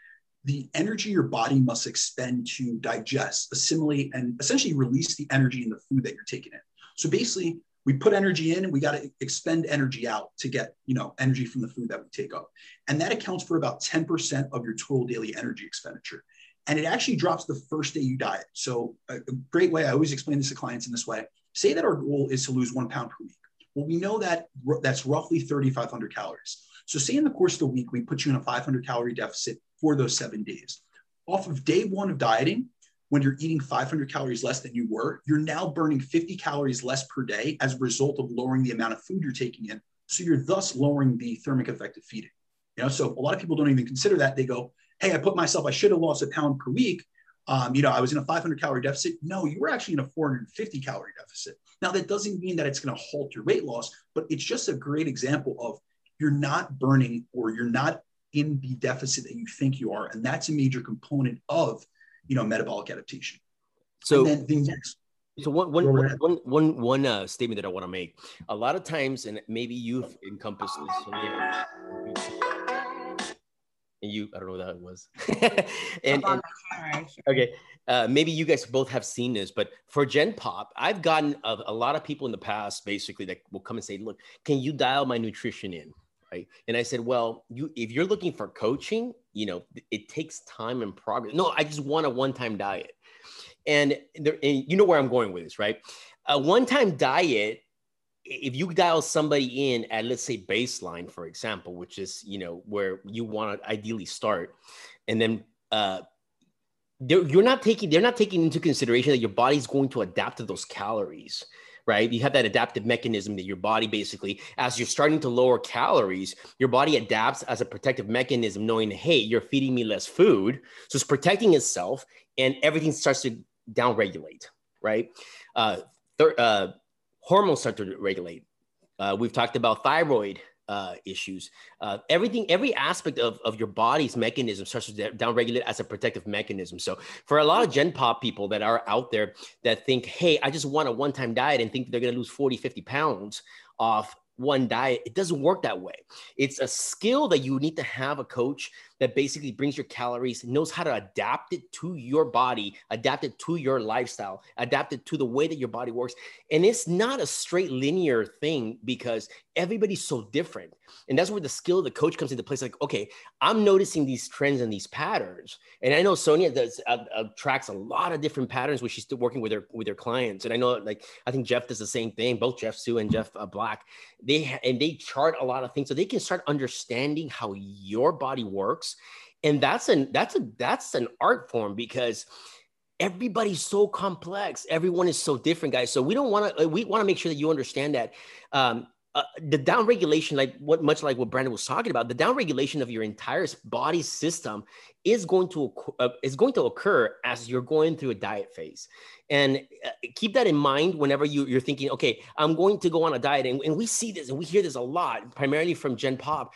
the energy your body must expend to digest, assimilate, and essentially release the energy in the food that you're taking in. So basically, we put energy in and we got to expend energy out to get you know energy from the food that we take up. And that accounts for about 10% of your total daily energy expenditure. And it actually drops the first day you diet. So a, great way i always explain this to clients in this way. Say that our goal is to lose one pound per week. Well we know that that's roughly 3500 calories. So say in the course of the week we put you in a 500 calorie deficit for those seven days off of day one of dieting when you're eating 500 calories less than you were, you're now burning 50 calories less per day as a result of lowering the amount of food you're taking in. So you're thus lowering the thermic effect of feeding. You know, so a lot of people don't even consider that. They go, "Hey, I put myself. I should have lost a pound per week. Um, you know, I was in a 500 calorie deficit. No, you were actually in a 450 calorie deficit. Now that doesn't mean that it's going to halt your weight loss, but it's just a great example of you're not burning or you're not in the deficit that you think you are, and that's a major component of you know, metabolic adaptation. So and then the next. So one, one, one, one, one, uh, statement that I want to make. A lot of times, and maybe you've encompassed this. And you, I don't know what that was. [laughs] and, and okay, uh, maybe you guys both have seen this, but for Gen Pop, I've gotten a, a lot of people in the past basically that will come and say, "Look, can you dial my nutrition in?" Right? And I said, well, you if you're looking for coaching, you know, it takes time and progress. No, I just want a one-time diet. And, there, and you know where I'm going with this, right? A one-time diet, if you dial somebody in at let's say baseline, for example, which is you know where you want to ideally start, and then uh, you're not taking they're not taking into consideration that your body's going to adapt to those calories right? You have that adaptive mechanism that your body basically, as you're starting to lower calories, your body adapts as a protective mechanism, knowing, hey, you're feeding me less food. So it's protecting itself and everything starts to downregulate, right? Uh, uh, hormones start to regulate. Uh, we've talked about thyroid uh, issues. Uh, everything, every aspect of, of your body's mechanism starts to downregulate as a protective mechanism. So for a lot of Gen Pop people that are out there that think, hey, I just want a one-time diet and think they're going to lose 40, 50 pounds off one diet, it doesn't work that way. It's a skill that you need to have a coach that basically brings your calories, knows how to adapt it to your body, adapt it to your lifestyle, adapt it to the way that your body works. And it's not a straight linear thing because everybody's so different. And that's where the skill of the coach comes into place. Like, okay, I'm noticing these trends and these patterns. And I know Sonia does uh, uh, tracks a lot of different patterns when she's still working with her with her clients. And I know, like, I think Jeff does the same thing. Both Jeff Sue and Jeff uh, Black, they and they chart a lot of things so they can start understanding how your body works works and that's an that's a that's an art form because everybody's so complex. Everyone is so different guys. So we don't want to we want to make sure that you understand that um, uh, the down regulation like what much like what brandon was talking about the down regulation of your entire body system is going to uh, is going to occur as you're going through a diet phase. And uh, keep that in mind whenever you, you're thinking okay i'm going to go on a diet and, and we see this and we hear this a lot primarily from gen pop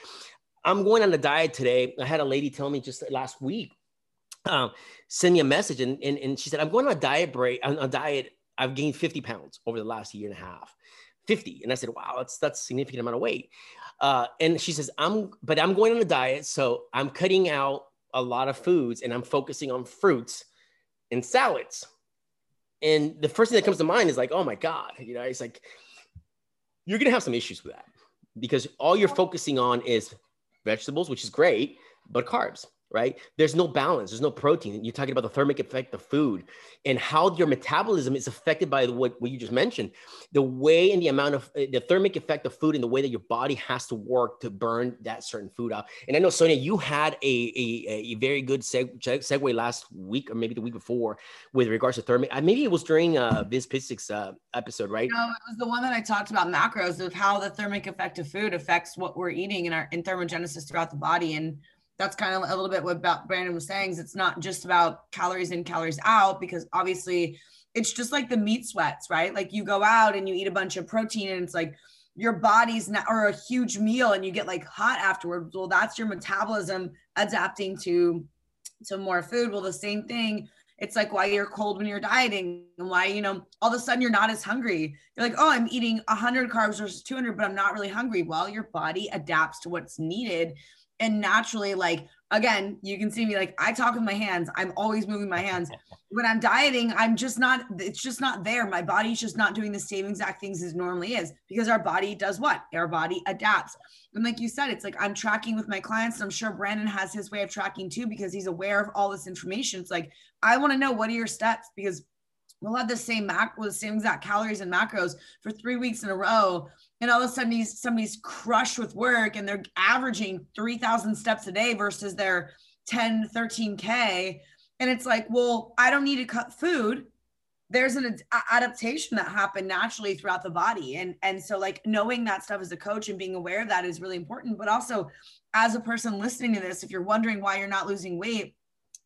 I'm going on a diet today. I had a lady tell me just last week, um, send me a message, and, and, and she said, I'm going on a diet break, on a diet. I've gained 50 pounds over the last year and a half. 50. And I said, wow, that's that's a significant amount of weight. Uh, and she says, I'm but I'm going on a diet, so I'm cutting out a lot of foods and I'm focusing on fruits and salads. And the first thing that comes to mind is like, oh my God, you know, it's like you're gonna have some issues with that because all you're focusing on is vegetables, which is great, but carbs right? There's no balance, there's no protein. You're talking about the thermic effect of food and how your metabolism is affected by what, what you just mentioned. The way and the amount of uh, the thermic effect of food and the way that your body has to work to burn that certain food out. And I know, Sonia, you had a, a, a very good seg- segue last week or maybe the week before with regards to thermic. Uh, maybe it was during uh, Biz uh, episode, right? No, it was the one that I talked about macros of how the thermic effect of food affects what we're eating in our in thermogenesis throughout the body. And that's kind of a little bit what Brandon was saying. Is it's not just about calories in, calories out, because obviously it's just like the meat sweats, right? Like you go out and you eat a bunch of protein and it's like your body's not or a huge meal and you get like hot afterwards well that's your metabolism adapting to to more food well the same thing it's like why you're cold when you're dieting and why you know all of a sudden you're not as hungry you're like oh i'm eating 100 carbs versus 200 but i'm not really hungry well your body adapts to what's needed and naturally like again you can see me like i talk with my hands. I'm always moving my hands. [laughs] When i'm dieting i'm just not it's just not there. My body's just not doing the same exact things as normally is because our body does what? Our body adapts. And like you said it's like i'm tracking with my clients and i'm sure brandon has his way of tracking too because he's aware of all this information. It's like i want to know what are your steps because we'll have the same macro, the same exact calories and macros for three weeks in a row. And all of a sudden, he's, somebody's crushed with work and they're averaging 3,000 steps a day versus their 10, 13K. And it's like, well, I don't need to cut food. There's an ad- adaptation that happened naturally throughout the body. And, and so, like, knowing that stuff as a coach and being aware of that is really important. But also, as a person listening to this, if you're wondering why you're not losing weight,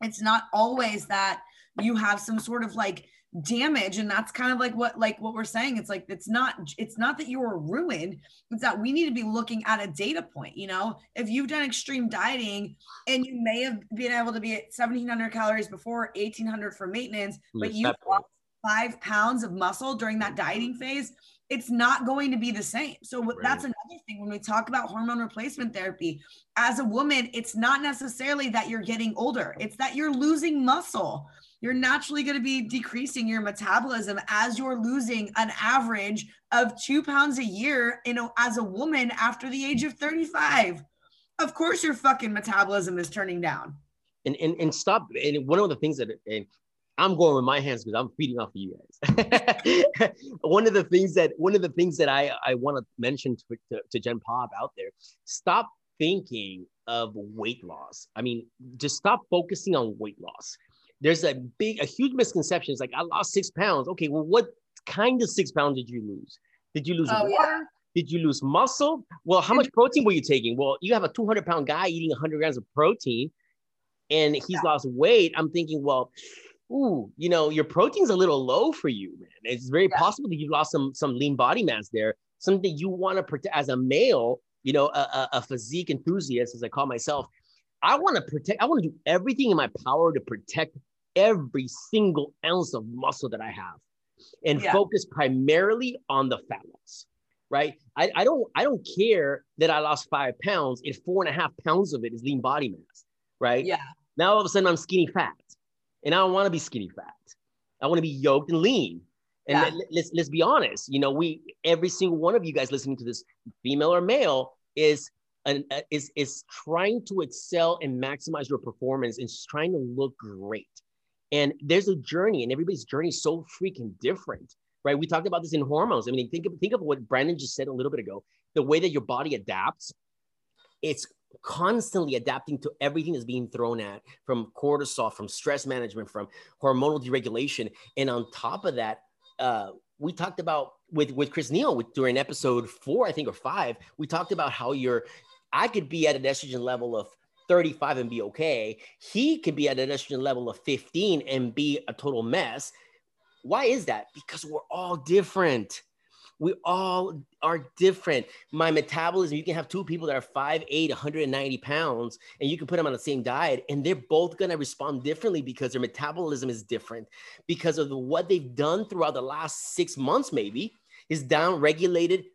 it's not always that you have some sort of like damage and that's kind of like what like what we're saying. It's like it's not it's not that you were ruined it's that we need to be looking at a data point you know? If you've done extreme dieting and you may have been able to be at 1700 calories before 1800 for maintenance but you lost five pounds of muscle during that dieting phase it's not going to be the same. So right. that's another thing when we talk about hormone replacement therapy as a woman it's not necessarily that you're getting older it's that you're losing muscle you're naturally going to be decreasing your metabolism as you're losing an average of two pounds a year you know as a woman after the age of 35 of course your fucking metabolism is turning down and and, and stop and one of the things that and I'm going with my hands because I'm feeding off of you guys. [laughs] one of the things that one of the things that I, I want to mention to, to, to Gen Pop out there, stop thinking of weight loss. I mean, just stop focusing on weight loss there's a big, a huge misconception. It's like, I lost six pounds. Okay, well, what kind of six pounds did you lose? Did you lose oh, water? Yeah. Did you lose muscle? Well, how much protein were you taking? Well, you have a 200 pound guy eating 100 grams of protein and he's yeah. lost weight. I'm thinking, well, ooh, you know, your protein's a little low for you, man. It's very yeah. possible that you've lost some some lean body mass there. Something you want to protect as a male, you know, a, a, a physique enthusiast, as I call myself. I want to protect, I want to do everything in my power to protect every single ounce of muscle that I have and yeah. focus primarily on the fat loss. Right. I, I don't I don't care that I lost five pounds if four and a half pounds of it is lean body mass. Right. Yeah. Now all of a sudden I'm skinny fat. And I don't want to be skinny fat. I want to be yoked and lean. And yeah. let, let's let's be honest. You know, we every single one of you guys listening to this, female or male, is an, uh, is is trying to excel and maximize your performance and trying to look great. And there's a journey, and everybody's journey is so freaking different, right? We talked about this in hormones. I mean, think of think of what Brandon just said a little bit ago. The way that your body adapts, it's constantly adapting to everything that's being thrown at from cortisol, from stress management, from hormonal deregulation, and on top of that, uh, we talked about with with Chris Neal with, during episode four, I think, or five. We talked about how your I could be at an estrogen level of 35 and be okay. He could be at an estrogen level of 15 and be a total mess. Why is that? Because we're all different. We all are different. My metabolism, you can have two people that are 5'8, 190 pounds, and you can put them on the same diet, and they're both to respond differently because their metabolism is different because of what they've done throughout the last six months, maybe, is down regulated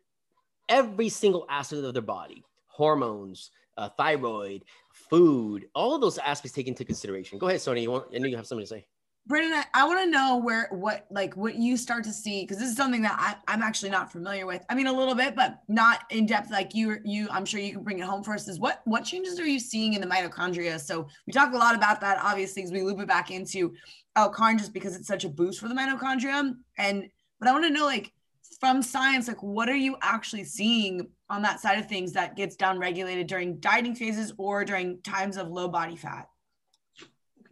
every single aspect of their body hormones, uh, thyroid, food, all of those aspects taken into consideration. Go ahead, Sonia. You want? I know you have something to say. Brandon, I, I want to know where, what, like, what you start to see because this is something that I, I'm actually not familiar with. I mean, a little bit, but not in depth. Like you, you, I'm sure you can bring it home for us. Is what, what changes are you seeing in the mitochondria? So we talk a lot about that, obviously, as we loop it back into L-carn just because it's such a boost for the mitochondria. And, but I want to know, like, from science, like, what are you actually seeing on that side of things that gets down regulated during dieting phases or during times of low body fat?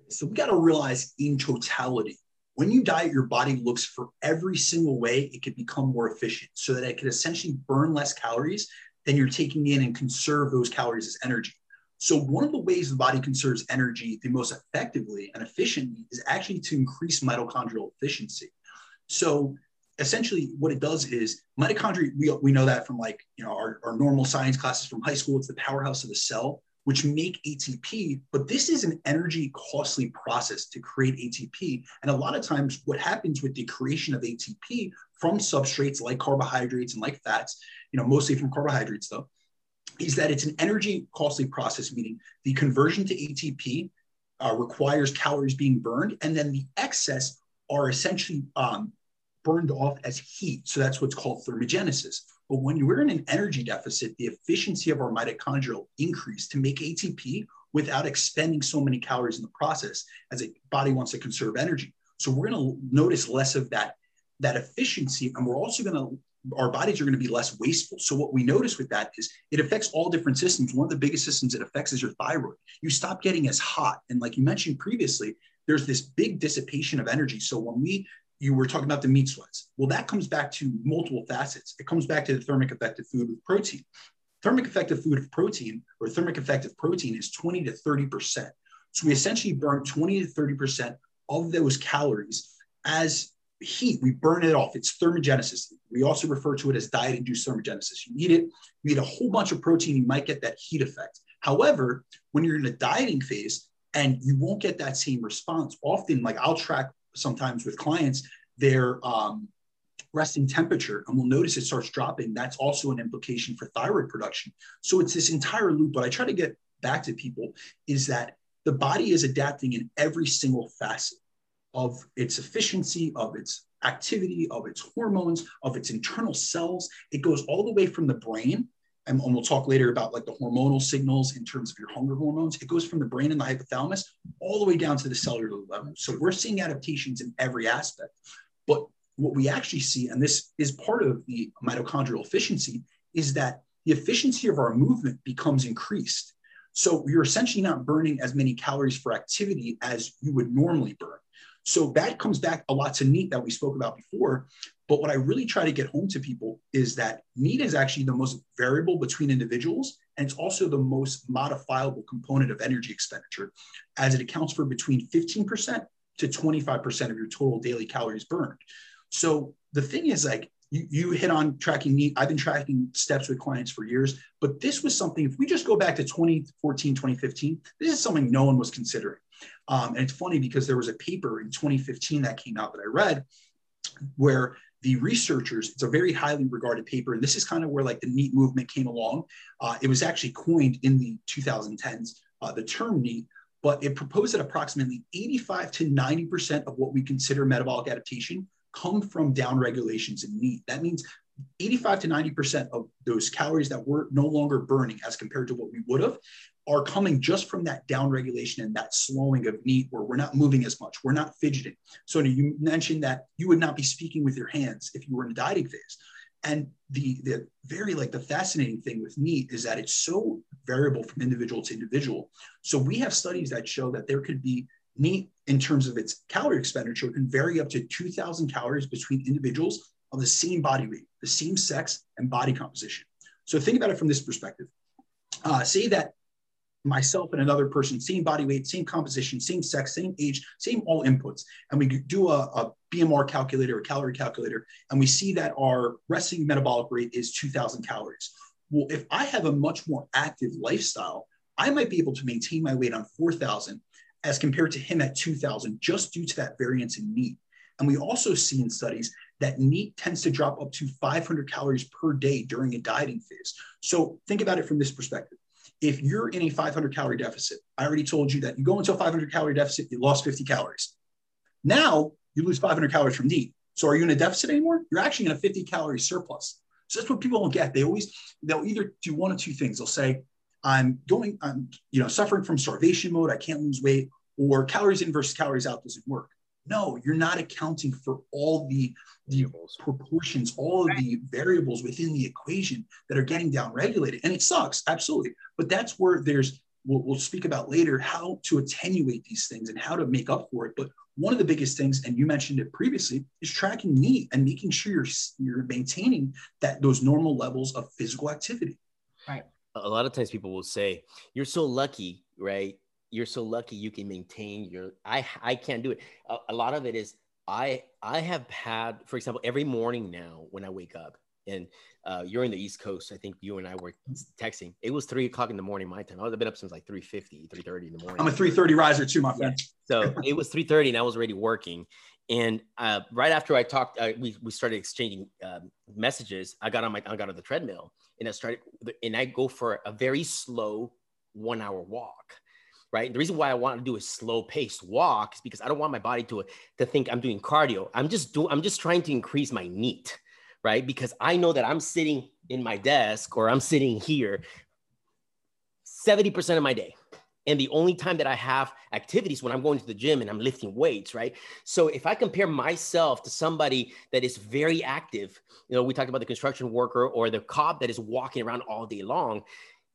So we got to realize in totality, when you diet, your body looks for every single way it could become more efficient so that it can essentially burn less calories than you're taking in and conserve those calories as energy. So one of the ways the body conserves energy the most effectively and efficiently is actually to increase mitochondrial efficiency. So essentially what it does is mitochondria, we, we know that from like, you know, our, our normal science classes from high school, it's the powerhouse of the cell, which make ATP, but this is an energy costly process to create ATP. And a lot of times what happens with the creation of ATP from substrates like carbohydrates and like fats, you know, mostly from carbohydrates though, is that it's an energy costly process, meaning the conversion to ATP uh, requires calories being burned, and then the excess are essentially um, burned off as heat. So that's what's called thermogenesis. But when we're in an energy deficit, the efficiency of our mitochondria increase to make ATP without expending so many calories in the process as a body wants to conserve energy. So we're going to notice less of that, that efficiency. And we're also going to, our bodies are going to be less wasteful. So what we notice with that is it affects all different systems. One of the biggest systems it affects is your thyroid. You stop getting as hot. And like you mentioned previously, there's this big dissipation of energy. So when we you were talking about the meat sweats. Well, that comes back to multiple facets. It comes back to the thermic effect of food with protein. Thermic effect of food of protein or thermic effect of protein is 20 to 30%. So we essentially burn 20 to 30% of those calories as heat. We burn it off. It's thermogenesis. We also refer to it as diet induced thermogenesis. You eat it, you eat a whole bunch of protein, you might get that heat effect. However, when you're in a dieting phase, and you won't get that same response. Often, like I'll track sometimes with clients their um, resting temperature and we'll notice it starts dropping. That's also an implication for thyroid production. So it's this entire loop but i try to get back to people is that the body is adapting in every single facet of its efficiency of its activity of its hormones of its internal cells. It goes all the way from the brain and, we'll talk later about like the hormonal signals in terms of your hunger hormones. It goes from the brain and the hypothalamus all the way down to the cellular level. So we're seeing adaptations in every aspect. But what we actually see, and this is part of the mitochondrial efficiency, is that the efficiency of our movement becomes increased. So you're essentially not burning as many calories for activity as you would normally burn. So that comes back a lot to NEAT that we spoke about before, but what I really try to get home to people is that NEAT is actually the most variable between individuals, and it's also the most modifiable component of energy expenditure, as it accounts for between 15% to 25% of your total daily calories burned. So the thing is, like, you, you hit on tracking NEAT. I've been tracking steps with clients for years, but this was something, if we just go back to 2014, 2015, this is something no one was considering. Um, and it's funny because there was a paper in 2015 that came out that I read where the researchers, it's a very highly regarded paper, and this is kind of where like the NEAT movement came along. Uh, it was actually coined in the 2010s, uh, the term NEAT, but it proposed that approximately 85 to 90% of what we consider metabolic adaptation come from down regulations in NEAT. That means 85 to 90% of those calories that we're no longer burning as compared to what we would have are coming just from that down regulation and that slowing of NEAT where we're not moving as much, we're not fidgeting. So you mentioned that you would not be speaking with your hands if you were in a dieting phase. And the, the very like the fascinating thing with NEAT is that it's so variable from individual to individual. So we have studies that show that there could be NEAT in terms of its calorie expenditure can vary up to 2,000 calories between individuals of the same body weight, the same sex and body composition. So think about it from this perspective. Uh, say that myself and another person, same body weight, same composition, same sex, same age, same all inputs. And we do a, a BMR calculator, a calorie calculator, and we see that our resting metabolic rate is 2000 calories. Well, if I have a much more active lifestyle, I might be able to maintain my weight on 4000 as compared to him at 2000 just due to that variance in NEAT. And we also see in studies that NEAT tends to drop up to 500 calories per day during a dieting phase. So think about it from this perspective if you're in a 500 calorie deficit, I already told you that you go into a 500 calorie deficit, you lost 50 calories. Now you lose 500 calories from NEAT. So are you in a deficit anymore? You're actually in a 50 calorie surplus. So that's what people don't get. They always, they'll either do one of two things. They'll say, I'm going, I'm, you know, suffering from starvation mode. I can't lose weight or calories in versus calories out doesn't work. No, you're not accounting for all the, the proportions, all of the variables within the equation that are getting down regulated. And it sucks, absolutely. But that's where there's, we'll, we'll speak about later, how to attenuate these things and how to make up for it. But one of the biggest things, and you mentioned it previously, is tracking NEAT and making sure you're, you're maintaining that those normal levels of physical activity. Right. A lot of times people will say, you're so lucky, right? You're so lucky you can maintain your i i can't do it a, a, lot of it is I I have had, for example, every morning now when I wake up, and uh, you're in the East Coast. I think you and I were texting. It was three o'clock in the morning my time. I was been up since like 3.50, 3.30 in the morning. I'm a 3.30 riser too, my friend. so it was 3.30 and I was already working. And uh, right after I talked, uh, we, we started exchanging um, messages. I got on my I got on the treadmill and I started and I go for a very slow one hour walk right? The reason why I want to do a slow paced walk is because I don't want my body to to think I'm doing cardio. I'm just doing I'm just trying to increase my NEAT, right? Because I know that I'm sitting in my desk or I'm sitting here 70% of my day. And the only time that I have activities when I'm going to the gym and I'm lifting weights, right? So if I compare myself to somebody that is very active, you know, we talked about the construction worker or the cop that is walking around all day long,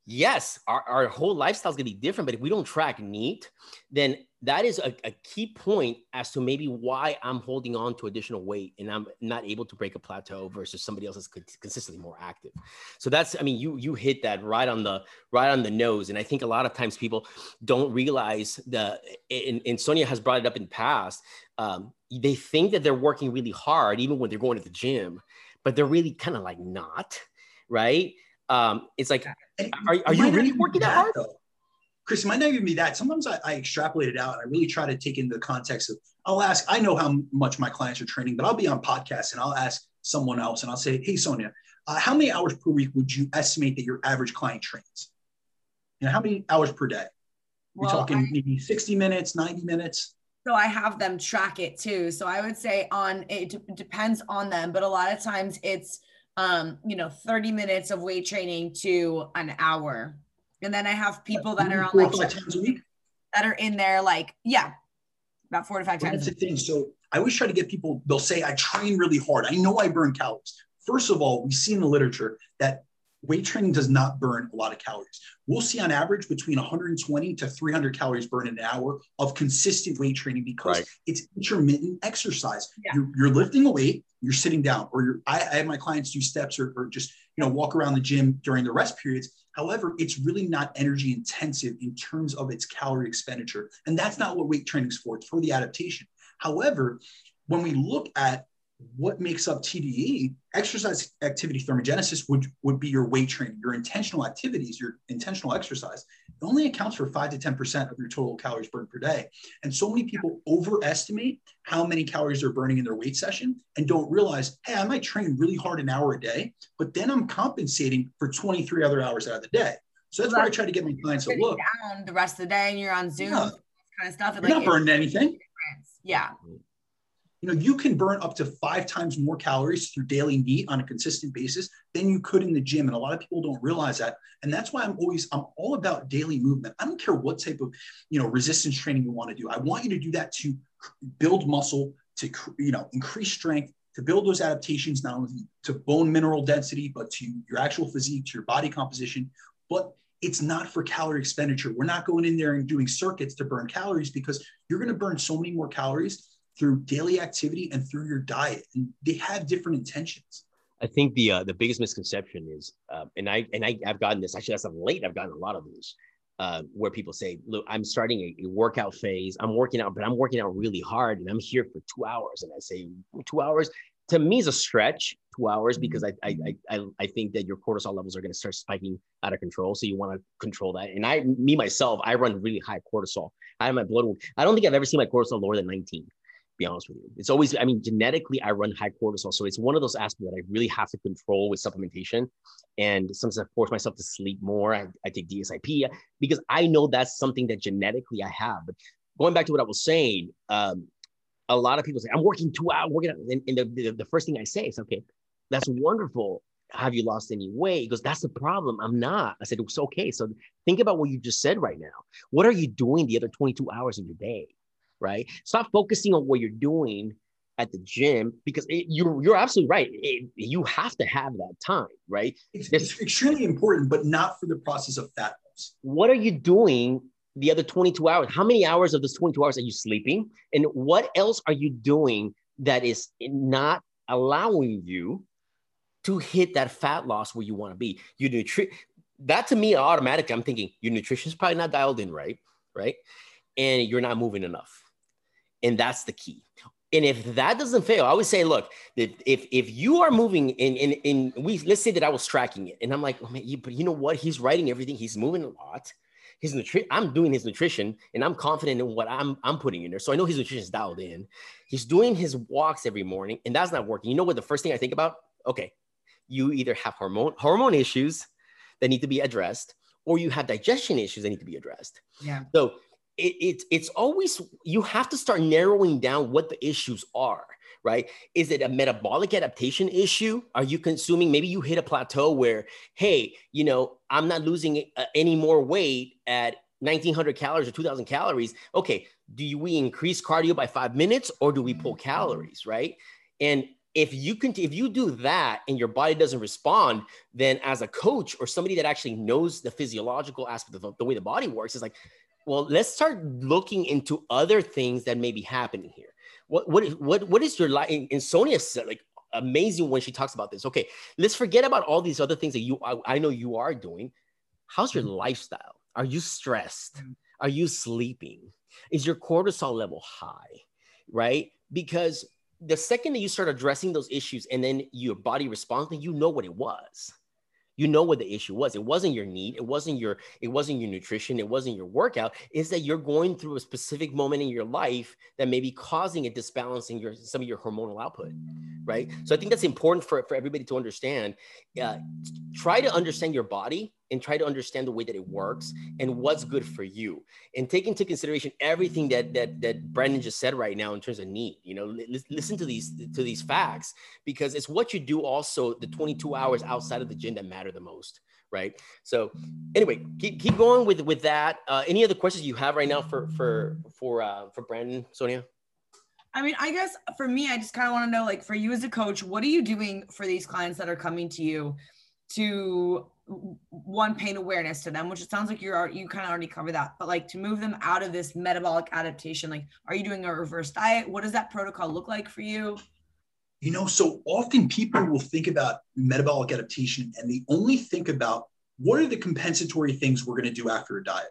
yes, our, our whole lifestyle is going to be different. But if we don't track NEAT, then that is a, a, key point as to maybe why I'm holding on to additional weight and I'm not able to break a plateau versus somebody else that's consistently more active. So that's, I mean, you you hit that right on the right on the nose. And I think a lot of times people don't realize the and, and Sonia has brought it up in the past. Um, they think that they're working really hard even when they're going to the gym, but they're really kind of like not, right? Um, it's like, are, are you really working that hard? Though. Chris, it might not even be that. Sometimes I, I extrapolate it out. And I really try to take into the context of, I'll ask, I know how much my clients are training, but I'll be on podcasts and I'll ask someone else and I'll say, Hey, Sonia, uh, how many hours per week would you estimate that your average client trains? You know, how many hours per day? We're well, talking I, maybe 60 minutes, 90 minutes. So I have them track it too. So I would say on it d- depends on them, but a lot of times it's um, you know, 30 minutes of weight training to an hour. And then I have people that are on like five times a week that are in there, like, yeah, about four to five well, times. That's the thing. So I always try to get people, they'll say, I train really hard. I know I burn calories. First of all, we see in the literature that weight training does not burn a lot of calories. We'll see on average between 120 to 300 calories burned an hour of consistent weight training because right. it's intermittent exercise. Yeah. You're, you're, lifting a weight, you're sitting down, or you're, I, I have my clients do steps or, or just you know walk around the gym during the rest periods. However, it's really not energy intensive in terms of its calorie expenditure, and that's not what weight training is for. It's for the adaptation. However, when we look at what makes up TDE, exercise activity thermogenesis would, would be your weight training, your intentional activities, your intentional exercise. It only accounts for five to 10% of your total calories burned per day. And so many people overestimate how many calories they're burning in their weight session and don't realize, hey, I might train really hard an hour a day, but then I'm compensating for 23 other hours out of the day. So that's well, where I try to get my clients to look. Down the rest of the day and you're on Zoom, yeah. kind of stuff. You're like, not burning anything. Yeah you know, you can burn up to five times more calories through daily NEAT on a consistent basis than you could in the gym. And a lot of people don't realize that. And that's why I'm always, I'm all about daily movement. I don't care what type of, you know, resistance training you want to do. I want you to do that to build muscle, to, you know, increase strength, to build those adaptations, not only to bone mineral density, but to your actual physique, to your body composition. But it's not for calorie expenditure. We're not going in there and doing circuits to burn calories because you're going to burn so many more calories through daily activity and through your diet. And they have different intentions. I think the uh, the biggest misconception is, uh, and I and I, I've gotten this actually as of late. I've gotten a lot of these uh, where people say, "Look, I'm starting a, a, workout phase. I'm working out, but I'm working out really hard, and I'm here for two hours." And I say, two hours to me is a stretch. Two hours because I I I, I think that your cortisol levels are going to start spiking out of control. So you want to control that. And I, me myself, I run really high cortisol. I have my blood. I don't think I've ever seen my cortisol lower than 19 be honest with you. It's always, I mean, genetically, I run high cortisol. So it's one of those aspects that I really have to control with supplementation. And sometimes I force myself to sleep more. I, I take DSIP because I know that's something that genetically I have. But going back to what I was saying, um, a lot of people say, I'm working two hours, working out. And, and the, the, the first thing I say is, okay, that's wonderful. Have you lost any weight? He goes, that's the problem. I'm not. I said, it's okay. So think about what you just said right now. What are you doing the other 22 hours of your day? Right? Stop focusing on what you're doing at the gym because it, you're you're absolutely right. It, you have to have that time, right? It's, it's, extremely important, but not for the process of fat loss. What are you doing the other 22 hours? How many hours of those 22 hours are you sleeping? And what else are you doing that is not allowing you to hit that fat loss where you want to be? You nutri- that to me automatically, I'm thinking your nutrition is probably not dialed in right, right? And you're not moving enough and that's the key. And if that doesn't fail, I would say, look, if if, if you are moving in, in in we let's say that I was tracking it, and I'm like, oh man, you, but you know what? He's writing everything. He's moving a lot. His nutrition, I'm doing his nutrition, and I'm confident in what I'm I'm putting in there. So I know his nutrition is dialed in. He's doing his walks every morning, and that's not working. You know what? The first thing I think about, okay, you either have hormone hormone issues that need to be addressed, or you have digestion issues that need to be addressed. Yeah. So it, it, it's always you have to start narrowing down what the issues are right? Is it a metabolic adaptation issue? Are you consuming maybe you hit a plateau where hey you know i'm not losing uh, any more weight at 1900 calories or 2000 calories. Okay do you, we increase cardio by five minutes or do we pull calories right? And if you can if you do that and your body doesn't respond then as a coach or somebody that actually knows the physiological aspect of the way the body works is like well, let's start looking into other things that may be happening here. What what is what what is your life? And Sonia said like amazing when she talks about this. Okay, let's forget about all these other things that you I, I know you are doing. How's your mm-hmm. lifestyle? Are you stressed? Mm-hmm. Are you sleeping? Is your cortisol level high? Right? Because the second that you start addressing those issues and then your body responds, then you know what it was you know what the issue was. It wasn't your NEAT it wasn't your it wasn't your nutrition it wasn't your workout is that you're going through a specific moment in your life that may be causing a disbalance in your some of your hormonal output right? So i think that's important for, for everybody to understand. Uh, try to understand your body and try to understand the way that it works and what's good for you. And take into consideration everything that that that Brandon just said right now in terms of NEAT you know li- listen to these to these facts because it's what you do also the 22 hours outside of the gym that matter the most right? So anyway keep, keep going with with that. Uh, any other questions you have right now for for for uh, for Brandon Sonia? I mean, I guess for me, I just kind of want to know, like, for you as a coach, what are you doing for these clients that are coming to you to one pain awareness to them which it sounds like you're you kind of already covered that but like to move them out of this metabolic adaptation like are you doing a reverse diet? What does that protocol look like for you? You know so often people will think about metabolic adaptation and they only think about what are the compensatory things we're going to do after a diet.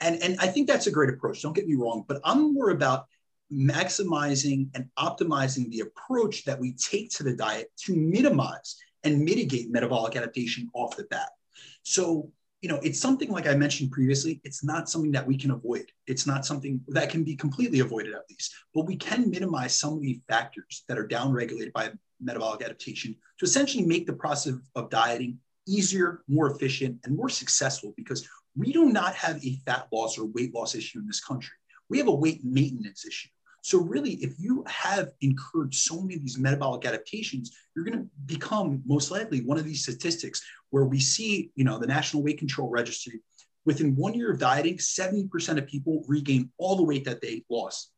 And and i think that's a great approach don't get me wrong but i'm more about maximizing and optimizing the approach that we take to the diet to minimize and mitigate metabolic adaptation off the bat. So, you know, it's something like I mentioned previously, it's not something that we can avoid. It's not something that can be completely avoided, at least, but we can minimize some of the factors that are downregulated by metabolic adaptation to essentially make the process of dieting easier, more efficient, and more successful because we do not have a fat loss or weight loss issue in this country. We have a weight maintenance issue. So really, if you have incurred so many of these metabolic adaptations, you're going to become most likely one of these statistics where we see, you know, the National Weight Control Registry, within one year of dieting, 70% of people regain all the weight that they lost.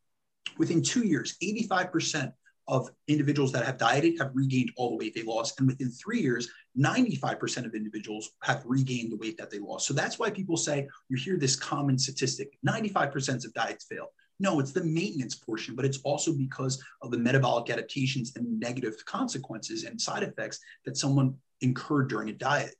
Within two years, 85% of individuals that have dieted have regained all the weight they lost. And within three years, 95% of individuals have regained the weight that they lost. So that's why people say you hear this common statistic 95% of diets fail. No, it's the maintenance portion, but it's also because of the metabolic adaptations and negative consequences and side effects that someone incurred during a diet.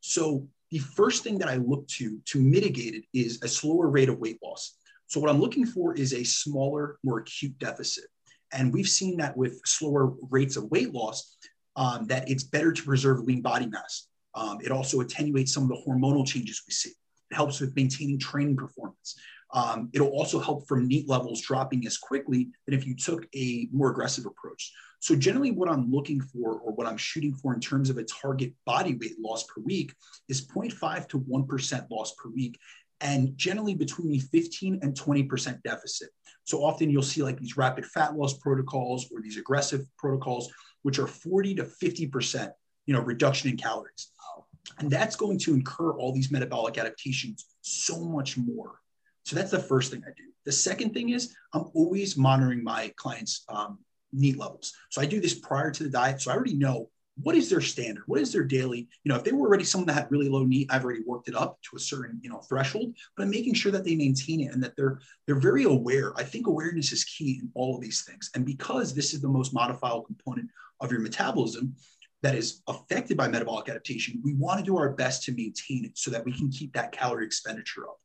So the first thing that I look to to mitigate it is a slower rate of weight loss. So what I'm looking for is a smaller, more acute deficit. And we've seen that with slower rates of weight loss, um, that it's better to preserve lean body mass. Um, it also attenuates some of the hormonal changes we see. It helps with maintaining training performance. Um, it'll also help from NEAT levels dropping as quickly than if you took a more aggressive approach. So generally what I'm looking for or what I'm shooting for in terms of a target body weight loss per week is 0.5 to 1% loss per week and generally between a 15 and 20% deficit. So often you'll see like these rapid fat loss protocols or these aggressive protocols, which are 40 to 50%, you know, reduction in calories. And that's going to incur all these metabolic adaptations so much more so that's the first thing I do. The second thing is I'm always monitoring my clients' um, NEAT levels. So I do this prior to the diet. So I already know what is their standard, what is their daily. You know, if they were already someone that had really low NEAT, I've already worked it up to a certain you know threshold. But I'm making sure that they maintain it and that they're they're very aware. I think awareness is key in all of these things. And because this is the most modifiable component of your metabolism, that is affected by metabolic adaptation, we want to do our best to maintain it so that we can keep that calorie expenditure up.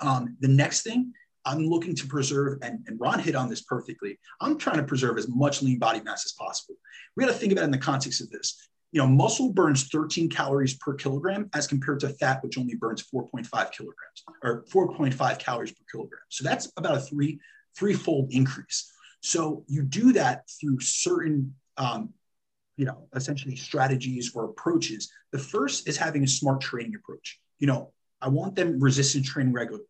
Um, the next thing I'm looking to preserve, and, and Ron hit on this perfectly. I'm trying to preserve as much lean body mass as possible. We got to think about it in the context of this. You know, muscle burns 13 calories per kilogram as compared to fat, which only burns 4.5 kilograms or 4.5 calories per kilogram. So that's about a three threefold increase. So you do that through certain, um, you know, essentially strategies or approaches. The first is having a smart training approach. You know, I want them resistance training regularly.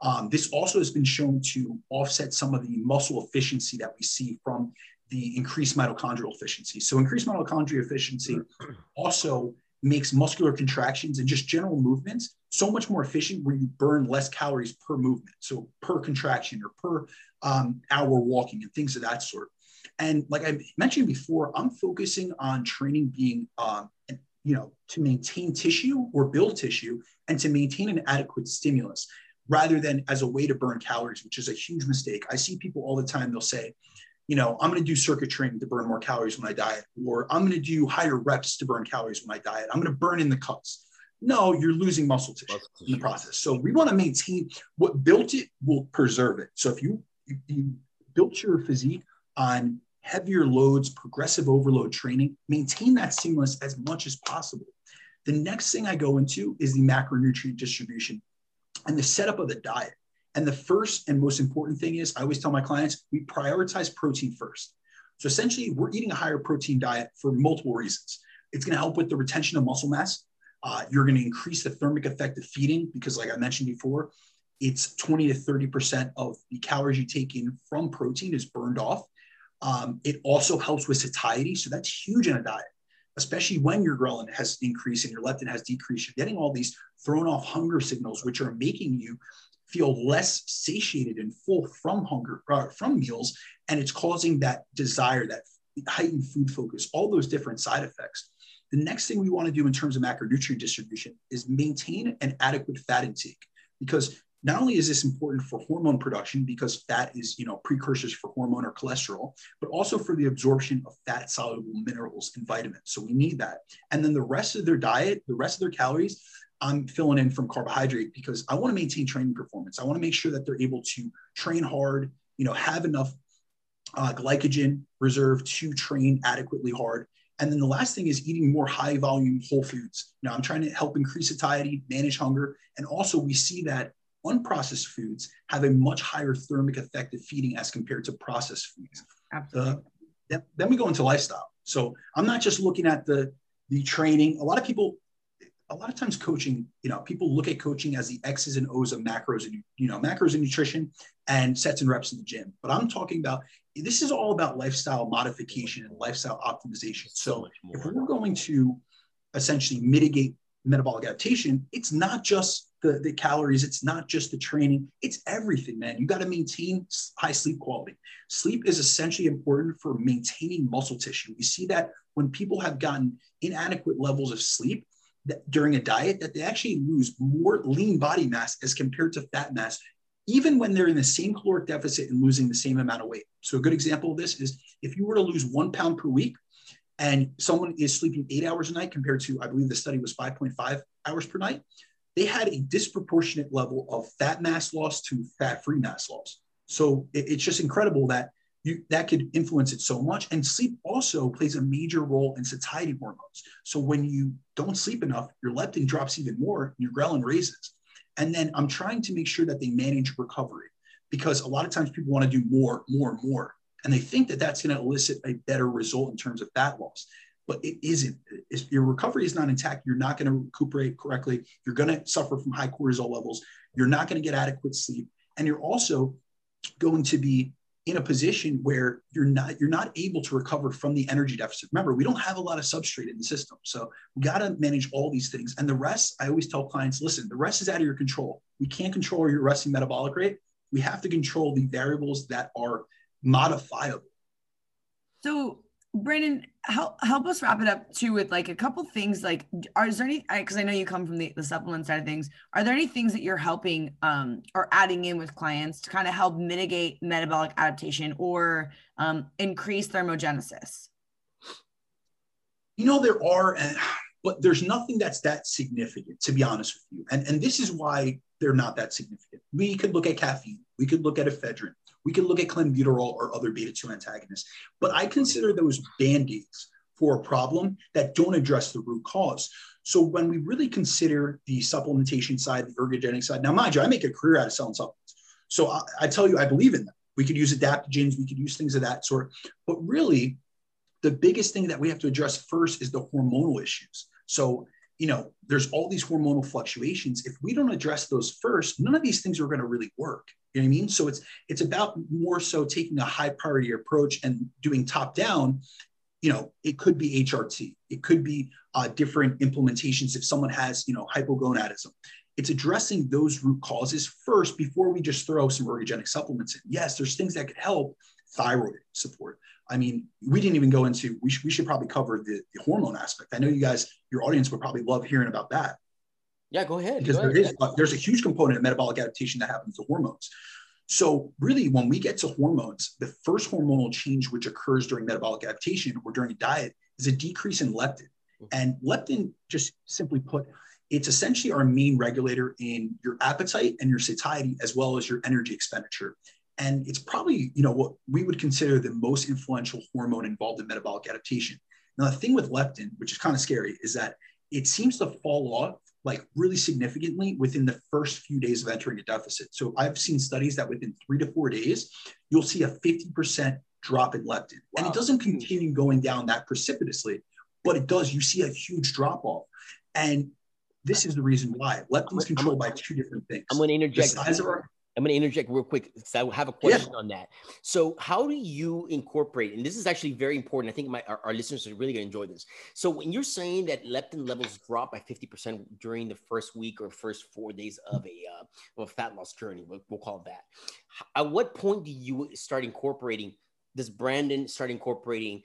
Um, this also has been shown to offset some of the muscle efficiency that we see from the increased mitochondrial efficiency. So increased mitochondrial efficiency [clears throat] also makes muscular contractions and just general movements so much more efficient where you burn less calories per movement. So per contraction or per um, hour walking and things of that sort. And like I mentioned before, I'm focusing on training being, um, you know, to maintain tissue or build tissue and to maintain an adequate stimulus rather than as a way to burn calories, which is a huge mistake. I see people all the time, they'll say, you know, I'm going to do circuit training to burn more calories when I diet, or I'm going to do higher reps to burn calories when I diet. I'm going to burn in the cuts. No, you're losing muscle tissue, muscle tissue in the process. So we want to maintain what built it will preserve it. So if you, you built your physique on heavier loads, progressive overload training, maintain that stimulus as much as possible. The next thing I go into is the macronutrient distribution and the setup of the diet. And the first and most important thing is I always tell my clients we prioritize protein first. So essentially, we're eating a higher protein diet for multiple reasons. It's going to help with the retention of muscle mass. Uh, you're going to increase the thermic effect of feeding because, like I mentioned before, it's 20 to 30% of the calories you take in from protein is burned off. Um, it also helps with satiety. So that's huge in a diet, especially when your ghrelin has increased and your leptin has decreased. You're getting all these thrown off hunger signals, which are making you feel less satiated and full from hunger, uh, from meals. And it's causing that desire, that heightened food focus, all those different side effects. The next thing we want to do in terms of macronutrient distribution is maintain an adequate fat intake because not only is this important for hormone production because fat is you know precursors for hormone or cholesterol but also for the absorption of fat soluble minerals and vitamins so we need that and then the rest of their diet the rest of their calories i'm filling in from carbohydrate because i want to maintain training performance i want to make sure that they're able to train hard you know have enough uh, glycogen reserve to train adequately hard and then the last thing is eating more high volume whole foods. Now, I'm trying to help increase satiety, manage hunger. And also, we see that unprocessed foods have a much higher thermic effect of feeding as compared to processed foods. Absolutely. Uh, then, then we go into lifestyle. So I'm not just looking at the the training. A lot of people, a lot of times coaching, you know, people look at coaching as the X's and O's of macros and you know macros and nutrition and sets and reps in the gym. But I'm talking about this is all about lifestyle modification and lifestyle optimization. So, so if we're going to essentially mitigate metabolic adaptation, it's not just the, the calories, it's not just the training, it's everything, man. You got to maintain high sleep quality. Sleep is essentially important for maintaining muscle tissue. We see that when people have gotten inadequate levels of sleep during a diet, that they actually lose more lean body mass as compared to fat mass, even when they're in the same caloric deficit and losing the same amount of weight. So a good example of this is if you were to lose one pound per week, and someone is sleeping eight hours a night compared to, I believe the study was 5.5 hours per night, they had a disproportionate level of fat mass loss to fat free mass loss. So it, it's just incredible that you, that could influence it so much. And sleep also plays a major role in satiety hormones. So when you don't sleep enough, your leptin drops even more, and your ghrelin raises. And then I'm trying to make sure that they manage recovery because a lot of times people want to do more, more, more. And they think that that's going to elicit a better result in terms of fat loss. But it isn't. If your recovery is not intact, you're not going to recuperate correctly. You're going to suffer from high cortisol levels. You're not going to get adequate sleep. And you're also going to be in a position where you're not you're not able to recover from the energy deficit. Remember, we don't have a lot of substrate in the system, so we got to manage all these things. And the rest, I always tell clients, listen, the rest is out of your control. We can't control your resting metabolic rate. We have to control the variables that are modifiable. So, Brandon, help help us wrap it up too with like a couple things. Like, are is there any? Because I know you come from the, the supplement side of things. Are there any things that you're helping um, or adding in with clients to kind of help mitigate metabolic adaptation or um, increase thermogenesis? You know, there are, but there's nothing that's that significant, to be honest with you. And and this is why they're not that significant. We could look at caffeine We could look at ephedrine. We can look at clenbuterol or other beta 2 antagonists. But I consider those band aids for a problem that don't address the root cause. So when we really consider the supplementation side, the ergogenic side, now mind you, I make a career out of selling supplements. So I, I tell you, I believe in them. We could use adaptogens, we could use things of that sort. But really, the biggest thing that we have to address first is the hormonal issues. So, you know, there's all these hormonal fluctuations. If we don't address those first, none of these things are going to really work. You know what I mean? So it's it's about more so taking a high priority approach and doing top down. You know, it could be HRT, it could be uh, different implementations if someone has you know hypogonadism. It's addressing those root causes first before we just throw some ergogenic supplements in. Yes, there's things that could help thyroid support. I mean, we didn't even go into, we, sh- we should probably cover the, the, hormone aspect. I know you guys, your audience would probably love hearing about that. Yeah, go ahead. Because go there ahead. is, uh, there's a huge component of metabolic adaptation that happens to hormones. So really, when we get to hormones, the first hormonal change which occurs during metabolic adaptation or during a diet is a decrease in leptin. Mm-hmm. And leptin, just simply put, it's essentially our main regulator in your appetite and your satiety, as well as your energy expenditure. And it's probably, you know, what we would consider the most influential hormone involved in metabolic adaptation. Now, the thing with leptin, which is kind of scary, is that it seems to fall off like really significantly within the first few days of entering a deficit. So I've seen studies that within three to four days, you'll see a 50% drop in leptin. Wow. And it doesn't continue going down that precipitously, but it does. You see a huge drop off. And this is the reason why leptin is controlled by two different things. I'm going to interject. The size of our, I'm going to interject real quick because I have a question yeah. on that. So, how do you incorporate? And this is actually very important. I think my our, our listeners are really going to enjoy this. So, when you're saying that leptin levels drop by 50% during the first week or first four days of a, uh, of a fat loss journey, we'll, we'll call it that. At what point do you start incorporating? Does Brandon start incorporating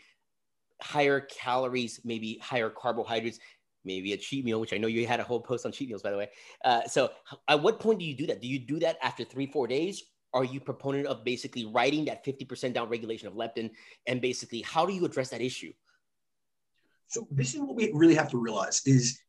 higher calories, maybe higher carbohydrates? Maybe a cheat meal, which I know you had a whole post on cheat meals, by the way. Uh, so, at what point do you do that? Do you do that after three, four days? Are you proponent of basically writing that 50% down regulation of leptin? And basically, how do you address that issue? So, this is what we really have to realize is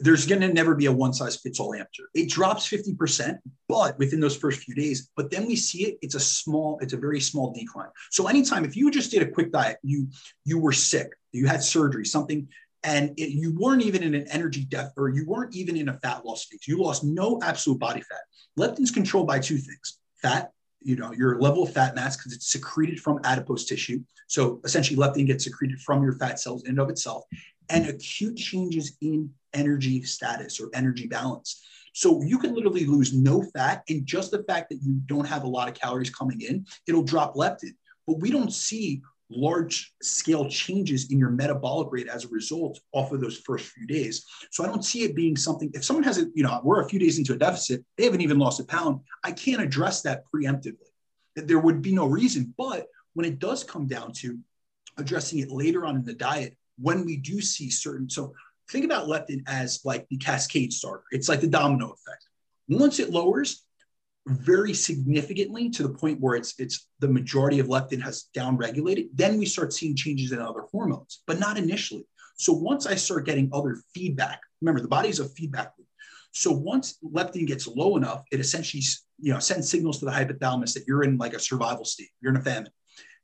there's going to never be a one size fits all answer. It drops 50%, but within those first few days, but then we see it, it's a small, it's a very small decline. So anytime, if you just did a quick diet, you, you were sick, you had surgery, something, and it, you weren't even in an energy deficit or you weren't even in a fat loss phase. You lost no absolute body fat. Leptin's controlled by two things: fat, you know, your level of fat mass because it's secreted from adipose tissue. So essentially, leptin gets secreted from your fat cells in and of itself, and acute changes in energy status or energy balance. So you can literally lose no fat, and just the fact that you don't have a lot of calories coming in, it'll drop leptin. But we don't see large scale changes in your metabolic rate as a result off of those first few days. So I don't see it being something, if someone has a, you know, we're a few days into a deficit, they haven't even lost a pound, I can't address that preemptively. That there would be no reason. But when it does come down to addressing it later on in the diet, when we do see certain, so think about leptin as like the cascade starter, it's like the domino effect. Once it lowers, very significantly to the point where it's it's the majority of leptin has downregulated, then we start seeing changes in other hormones, but not initially. So once I start getting other feedback, remember the body is a feedback loop. So once leptin gets low enough, it essentially you know sends signals to the hypothalamus that you're in like a survival state, you're in a famine.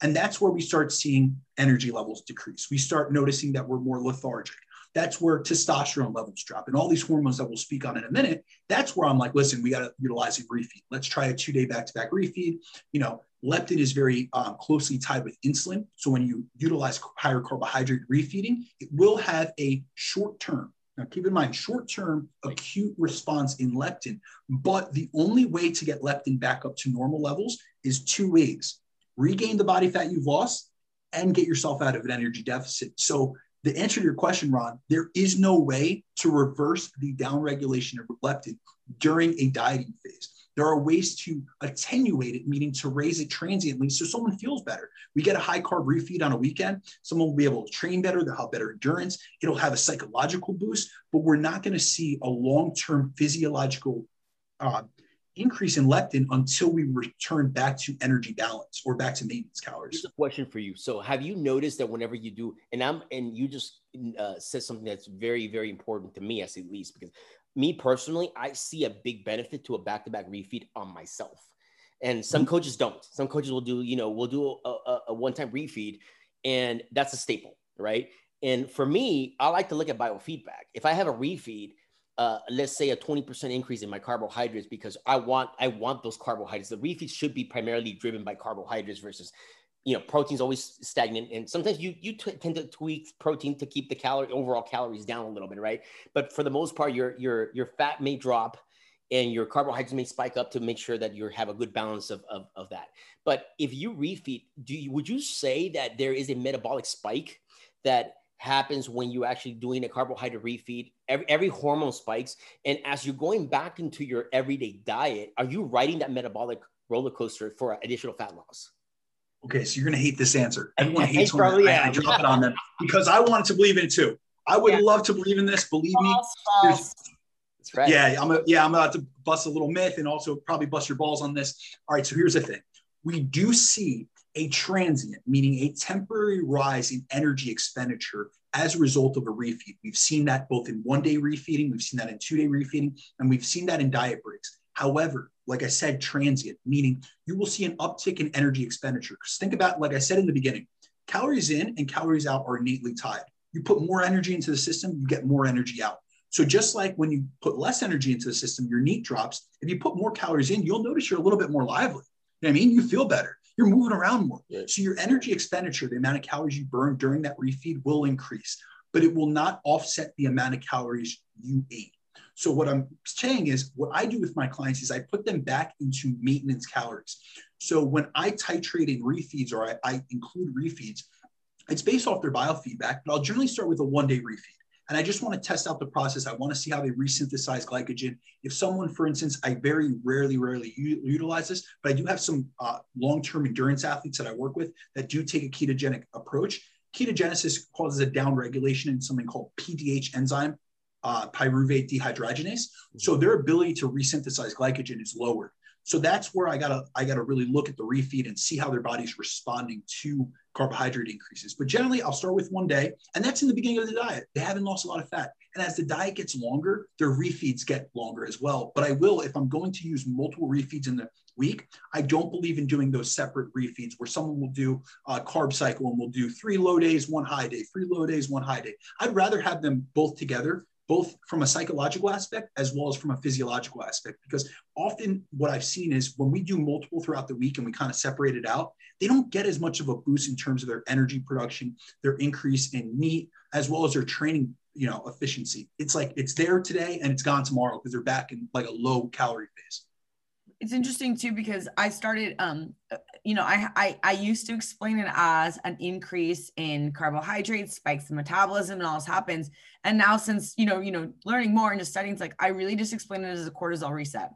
And that's where we start seeing energy levels decrease. We start noticing that we're more lethargic that's where testosterone levels drop and all these hormones that we'll speak on in a minute. That's where I'm like, listen, we got to utilize a refeed. Let's try a two day back to back refeed. You know, leptin is very um, closely tied with insulin. So when you utilize higher carbohydrate refeeding, it will have a short term. Now, keep in mind, short term acute response in leptin, but the only way to get leptin back up to normal levels is two ways regain the body fat you've lost and get yourself out of an energy deficit. So the answer to your question, Ron, there is no way to reverse the downregulation of leptin during a dieting phase. There are ways to attenuate it, meaning to raise it transiently so someone feels better. We get a high carb refeed on a weekend, someone will be able to train better, they'll have better endurance, it'll have a psychological boost, but we're not going to see a long term physiological uh, increase in leptin until we return back to energy balance or back to maintenance calories. Here's a question for you. So have you noticed that whenever you do, and I'm, and you just uh, said something that's very, very important to me, as at least, because me personally, I see a big benefit to a back-to-back refeed on myself. and some mm-hmm. coaches don't. Some coaches will do, you know, we'll do a, a, a one-time refeed, and that's a staple, right? And for me, I like to look at biofeedback. If I have a refeed, uh, let's say a 20% increase in my carbohydrates because I want I want those carbohydrates. The refeed should be primarily driven by carbohydrates versus you know protein's always stagnant. And sometimes you you t- tend to tweak protein to keep the calorie overall calories down a little bit right? But for the most part your your your fat may drop and your carbohydrates may spike up to make sure that you have a good balance of, of, of that. But if you refeed do you would you say that there is a metabolic spike that happens when you're actually doing a carbohydrate refeed every, every hormone spikes and as you're going back into your everyday diet are you riding that metabolic roller coaster for additional fat loss Okay, so you're gonna hate this answer. Everyone [laughs] hates when I, yeah. I, drop it on them because I wanted to believe in it too. I would yeah. love to believe in this. Believe false, me. False. That's right. Yeah, I'm a, yeah, I'm about to bust a little myth and also probably bust your balls on this. All right, so here's the thing: we do see a transient, meaning a temporary rise in energy expenditure as a result of a refeed. We've seen that both in one day refeeding, we've seen that in two day refeeding, and we've seen that in diet breaks. However, like I said, transient, meaning you will see an uptick in energy expenditure. Because think about, like I said in the beginning, calories in and calories out are innately tied. You put more energy into the system, you get more energy out. So just like when you put less energy into the system, your NEAT drops. If you put more calories in, you'll notice you're a little bit more lively. You know what I mean? You feel better. You're moving around more. Yeah. So your energy expenditure, the amount of calories you burn during that refeed will increase, but it will not offset the amount of calories you ate. So what I'm saying is what I do with my clients is I put them back into maintenance calories. So when I titrate in refeeds or I, I include refeeds, it's based off their biofeedback, but I'll generally start with a one day refeed. And I just want to test out the process. I want to see how they resynthesize glycogen. If someone, for instance, I very rarely, rarely utilize this, but I do have some uh, long-term endurance athletes that I work with that do take a ketogenic approach. Ketogenesis causes a downregulation in something called PDH enzyme, uh, pyruvate dehydrogenase. So their ability to resynthesize glycogen is lowered. So that's where I gotta I gotta really look at the refeed and see how their body's responding to carbohydrate increases. But generally, I'll start with one day, and that's in the beginning of the diet. They haven't lost a lot of fat, and as the diet gets longer, their refeeds get longer as well. But I will, if I'm going to use multiple refeeds in the week, I don't believe in doing those separate refeeds where someone will do a carb cycle and will do three low days, one high day, three low days, one high day. I'd rather have them both together both from a psychological aspect as well as from a physiological aspect. Because often what I've seen is when we do multiple throughout the week and we kind of separate it out, they don't get as much of a boost in terms of their energy production, their increase in NEAT, as well as their training, you know, efficiency. It's like it's there today and it's gone tomorrow because they're back in like a low calorie phase it's interesting too because I started um you know I, I I used to explain it as an increase in carbohydrates spikes in metabolism and all this happens. And now since you know you know learning more and just studying it's like I really just explain it as a cortisol reset.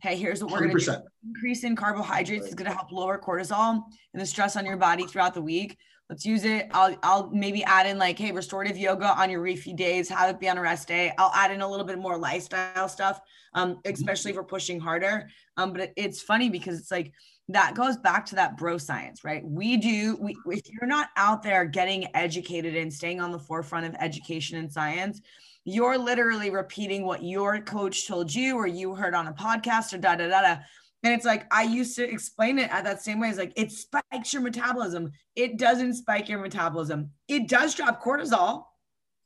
Hey here's what we're going to do increase in carbohydrates is going to help lower cortisol and the stress on your body throughout the week. Let's use it. I'll I'll maybe add in like hey restorative yoga on your refeed days have it be on a rest day. I'll add in a little bit more lifestyle stuff um, mm-hmm. especially for pushing harder. Um, but it, it's funny because it's like that goes back to that bro science, right? We do, we, if you're not out there getting educated and staying on the forefront of education and science, you're literally repeating what your coach told you or you heard on a podcast or da da da da. And it's like I used to explain it at that same way. It's like it spikes your metabolism. It doesn't spike your metabolism. It does drop cortisol.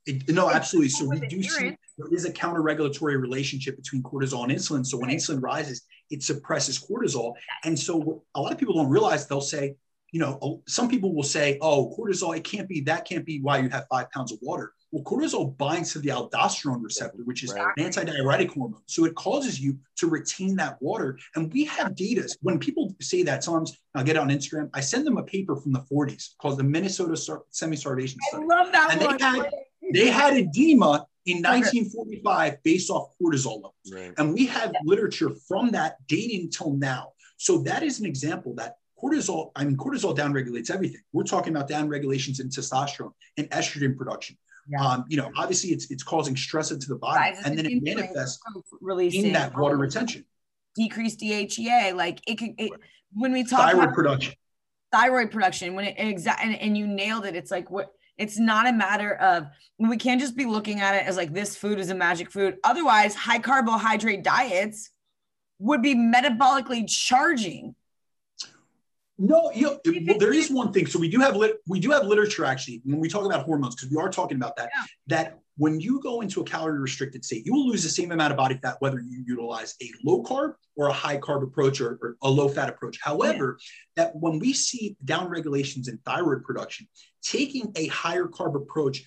It, no, absolutely. So we do see there is a counter regulatory relationship between cortisol and insulin. So when insulin rises, it suppresses cortisol. And so a lot of people don't realize they'll say, you know, oh, some people will say, oh, cortisol, it can't be, that can't be why you have five pounds of water. Well, cortisol binds to the aldosterone receptor, which is right. an antidiuretic hormone. So it causes you to retain that water. And we have data. When people say that, sometimes I'll get on Instagram, I send them a paper from the 40s called the Minnesota Semi-Starvation Study. I love that and one. They had, they had edema in 1945 based off cortisol levels. Right. And we have yeah. literature from that dating till now. So that is an example that cortisol, I mean, cortisol downregulates everything. We're talking about downregulations in testosterone and estrogen production. Yeah. Um, you know, obviously it's it's causing stress into the body Rises and then it manifests in that water retention. Decreased DHEA, like it could it, when we talk thyroid about production. Thyroid production, when it exact and, and you nailed it, it's like what it's not a matter of we can't just be looking at it as like this food is a magic food. Otherwise, high carbohydrate diets would be metabolically charging. No, you know, well, there is one thing. So we do have lit, we do have literature actually when we talk about hormones because we are talking about that. Yeah. That when you go into a calorie restricted state, you will lose the same amount of body fat whether you utilize a low carb or a high carb approach or, or a low fat approach. However, yeah. that when we see down regulations in thyroid production, taking a higher carb approach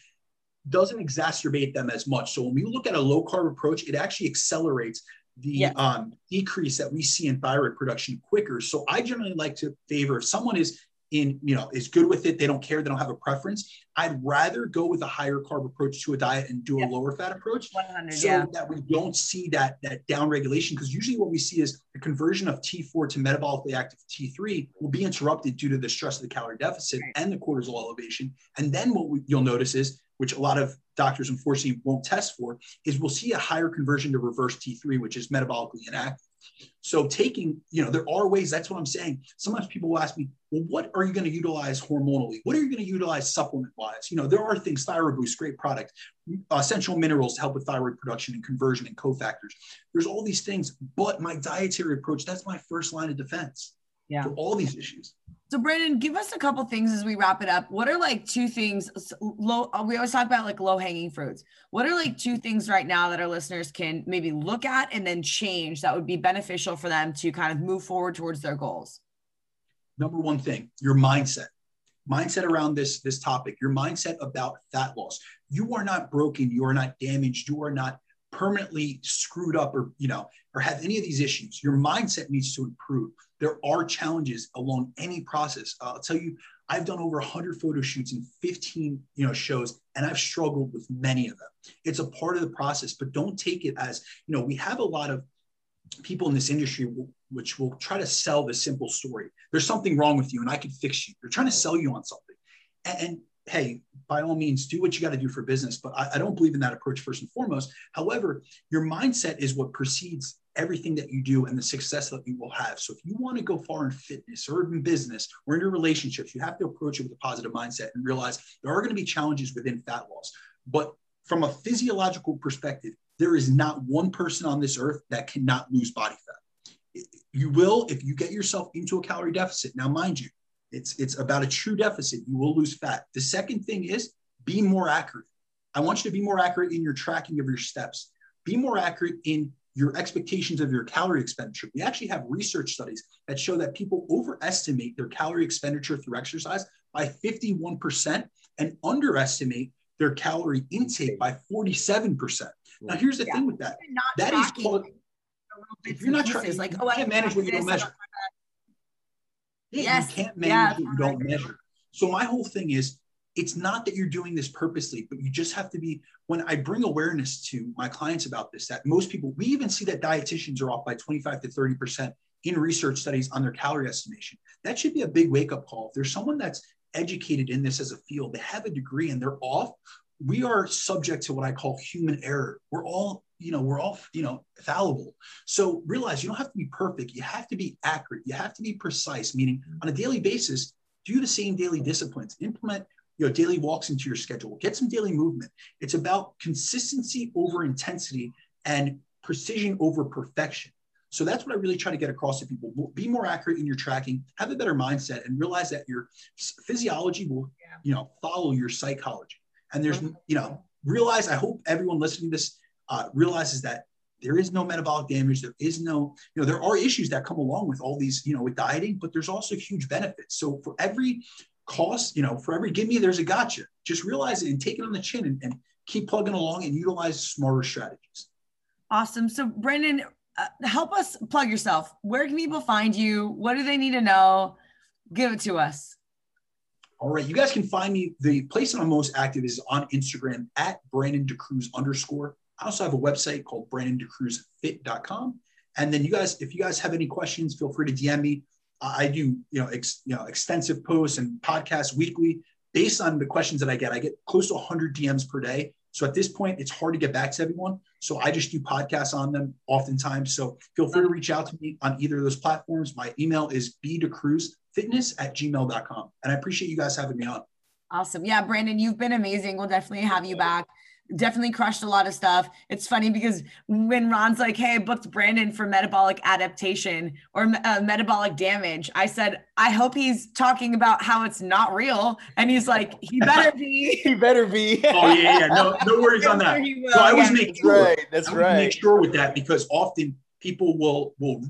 doesn't exacerbate them as much. So when we look at a low carb approach, it actually accelerates the yes. um, decrease that we see in thyroid production quicker. So I generally like to favor if someone is in, you know, is good with it, they don't care, they don't have a preference. I'd rather go with a higher carb approach to a diet and do yeah. a lower fat approach, so yeah. that we don't see that that down regulation. Because usually what we see is the conversion of T4 to metabolically active T3 will be interrupted due to the stress of the calorie deficit right. and the cortisol elevation. And then what we, you'll notice is which a lot of doctors unfortunately won't test for, is we'll see a higher conversion to reverse T3, which is metabolically inactive. So taking, you know, there are ways, that's what I'm saying. Sometimes people will ask me, well, what are you going to utilize hormonally? What are you going to utilize supplement wise? You know, there are things, Thyroid Boost, great product, uh, essential minerals to help with thyroid production and conversion and cofactors. There's all these things, but my dietary approach, that's my first line of defense yeah. for all these issues. So Brandon, give us a couple things as we wrap it up. What are like two things low uh, we always talk about like low hanging fruits. What are like two things right now that our listeners can maybe look at and then change that would be beneficial for them to kind of move forward towards their goals? Number one thing, your mindset. Mindset around this this topic, your mindset about fat loss. You are not broken, you are not damaged, you are not permanently screwed up or you know or have any of these issues. Your mindset needs to improve. There are challenges along any process. Uh, i'll tell you i've done over 100 photo shoots and 15 you know shows and i've struggled with many of them. It's a part of the process but don't take it as you know we have a lot of people in this industry which will try to sell the simple story. There's something wrong with you and i can fix you. They're trying to sell you on something. And, and hey, by all means, do what you got to do for business. But I, I, don't believe in that approach first and foremost. However, your mindset is what precedes everything that you do and the success that you will have. So if you want to go far in fitness or in business or in your relationships, you have to approach it with a positive mindset and realize there are going to be challenges within fat loss. But from a physiological perspective, there is not one person on this earth that cannot lose body fat. You will if you get yourself into a calorie deficit. Now, mind you, it's it's about a true deficit. You will lose fat. The second thing is be more accurate. I want you to be more accurate in your tracking of your steps. Be more accurate in your expectations of your calorie expenditure. We actually have research studies that show that people overestimate their calorie expenditure through exercise by 51% and underestimate their calorie intake by 47%. Now, here's the yeah. thing with that. That is called, if you're not trying, like, oh, I can't manage what you don't measure. Yeah, yes. you can't manage yeah, what you don't measure. So my whole thing is it's not that you're doing this purposely, but you just have to be when I bring awareness to my clients about this, that most people, we even see that dietitians are off by 25 to 30% in research studies on their calorie estimation. That should be a big wake-up call. If there's someone that's educated in this as a field, they have a degree and they're off, we are subject to what I call human error. We're all you know we're all you know fallible. So realize you don't have to be perfect. You have to be accurate. You have to be precise meaning on a daily basis do the same daily disciplines. Implement you know daily walks into your schedule. Get some daily movement. It's about consistency over intensity and precision over perfection. So that's what i really try to get across to people. Be more accurate in your tracking have a better mindset and realize that your physiology will you know follow your psychology. And there's you know realize i hope everyone listening to this uh, realizes that there is no metabolic damage. There is no, you know, there are issues that come along with all these, you know, with dieting, but there's also huge benefits. So for every cost, you know, for every give me, there's a gotcha. Just realize it and take it on the chin and, and keep plugging along and utilize smarter strategies. Awesome. So Brandon, uh, help us plug yourself. Where can people find you? What do they need to know? Give it to us. All right. You guys can find me. The place that I'm most active is on Instagram at Brandon DaCruz underscore. I also have a website called brandondacruzfit.com. And then you guys, if you guys have any questions, feel free to DM me. I do, you know, ex, you know, extensive posts and podcasts weekly based on the questions that I get. I get close to 100 DMs per day. So at this point, it's hard to get back to everyone. So I just do podcasts on them oftentimes. So feel free to reach out to me on either of those platforms. My email is bdacruzfitness at gmail.com. And I appreciate you guys having me on. Awesome. Yeah, Brandon, you've been amazing. We'll definitely have you back definitely crushed a lot of stuff. It's funny because when Ron's like, "Hey, I booked Brandon for metabolic adaptation or uh, metabolic damage," I said, "I hope he's talking about how it's not real," and he's like, "He better be. [laughs] he better be." oh yeah, yeah. No, no worries on [laughs] that. Will, So I always yeah. make That's sure. right. That's I would right. Make sure with that because often people will will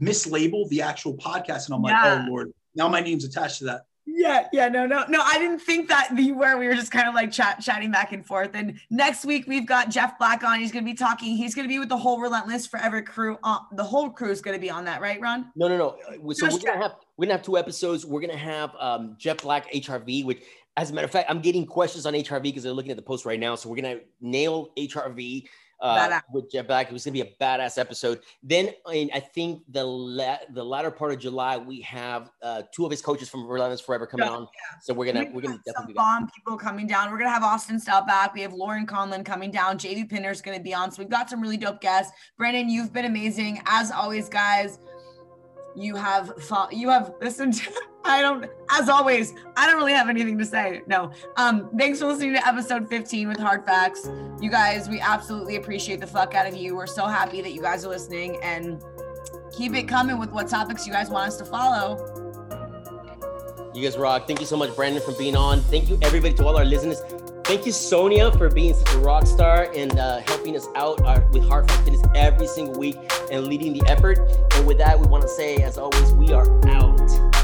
mislabel the actual podcast, and I'm like, Yeah. oh lord, now my name's attached to that. Yeah, yeah, no, no, no. I didn't think that you were. We were just kind of like chat, chatting back and forth. And next week we've got Jeff Black on. He's going to be talking. He's going to be with the whole Relentless Forever crew. Uh, the whole crew is going to be on that, right, Ron? No, no, no. Uh, So Just we're gonna have we're gonna have two episodes. We're gonna have um, Jeff Black HRV, which, as a matter of fact, I'm getting questions on HRV because they're looking at the post right now. So we're gonna nail HRV uh, with Jeff Black. It was gonna be a badass episode. Then in, I think the la- the latter part of July we have uh, two of his coaches from Relentless Forever coming Yeah, on. So we're gonna We've we're gonna definitely some bomb people coming down. We're gonna have Austin Stout back. We have Lauren Conlon coming down. JV Pinner's gonna be on. So we've got some really dope guests. Brandon, you've been amazing as always, guys. You have fo- you have listened. To, I don't. As always, I don't really have anything to say. No. Um. Thanks for listening to episode 15 with Hard Facts. You guys, we absolutely appreciate the fuck out of you. We're so happy that you guys are listening and keep it coming with what topics you guys want us to follow. You guys rock. Thank you so much, Brandon, for being on. Thank you, everybody, to all our listeners. Thank you, Sonia, for being such a rock star and uh, helping us out uh, with Heart Fitness every single week and leading the effort. And with that, we want to say, as always, we are out.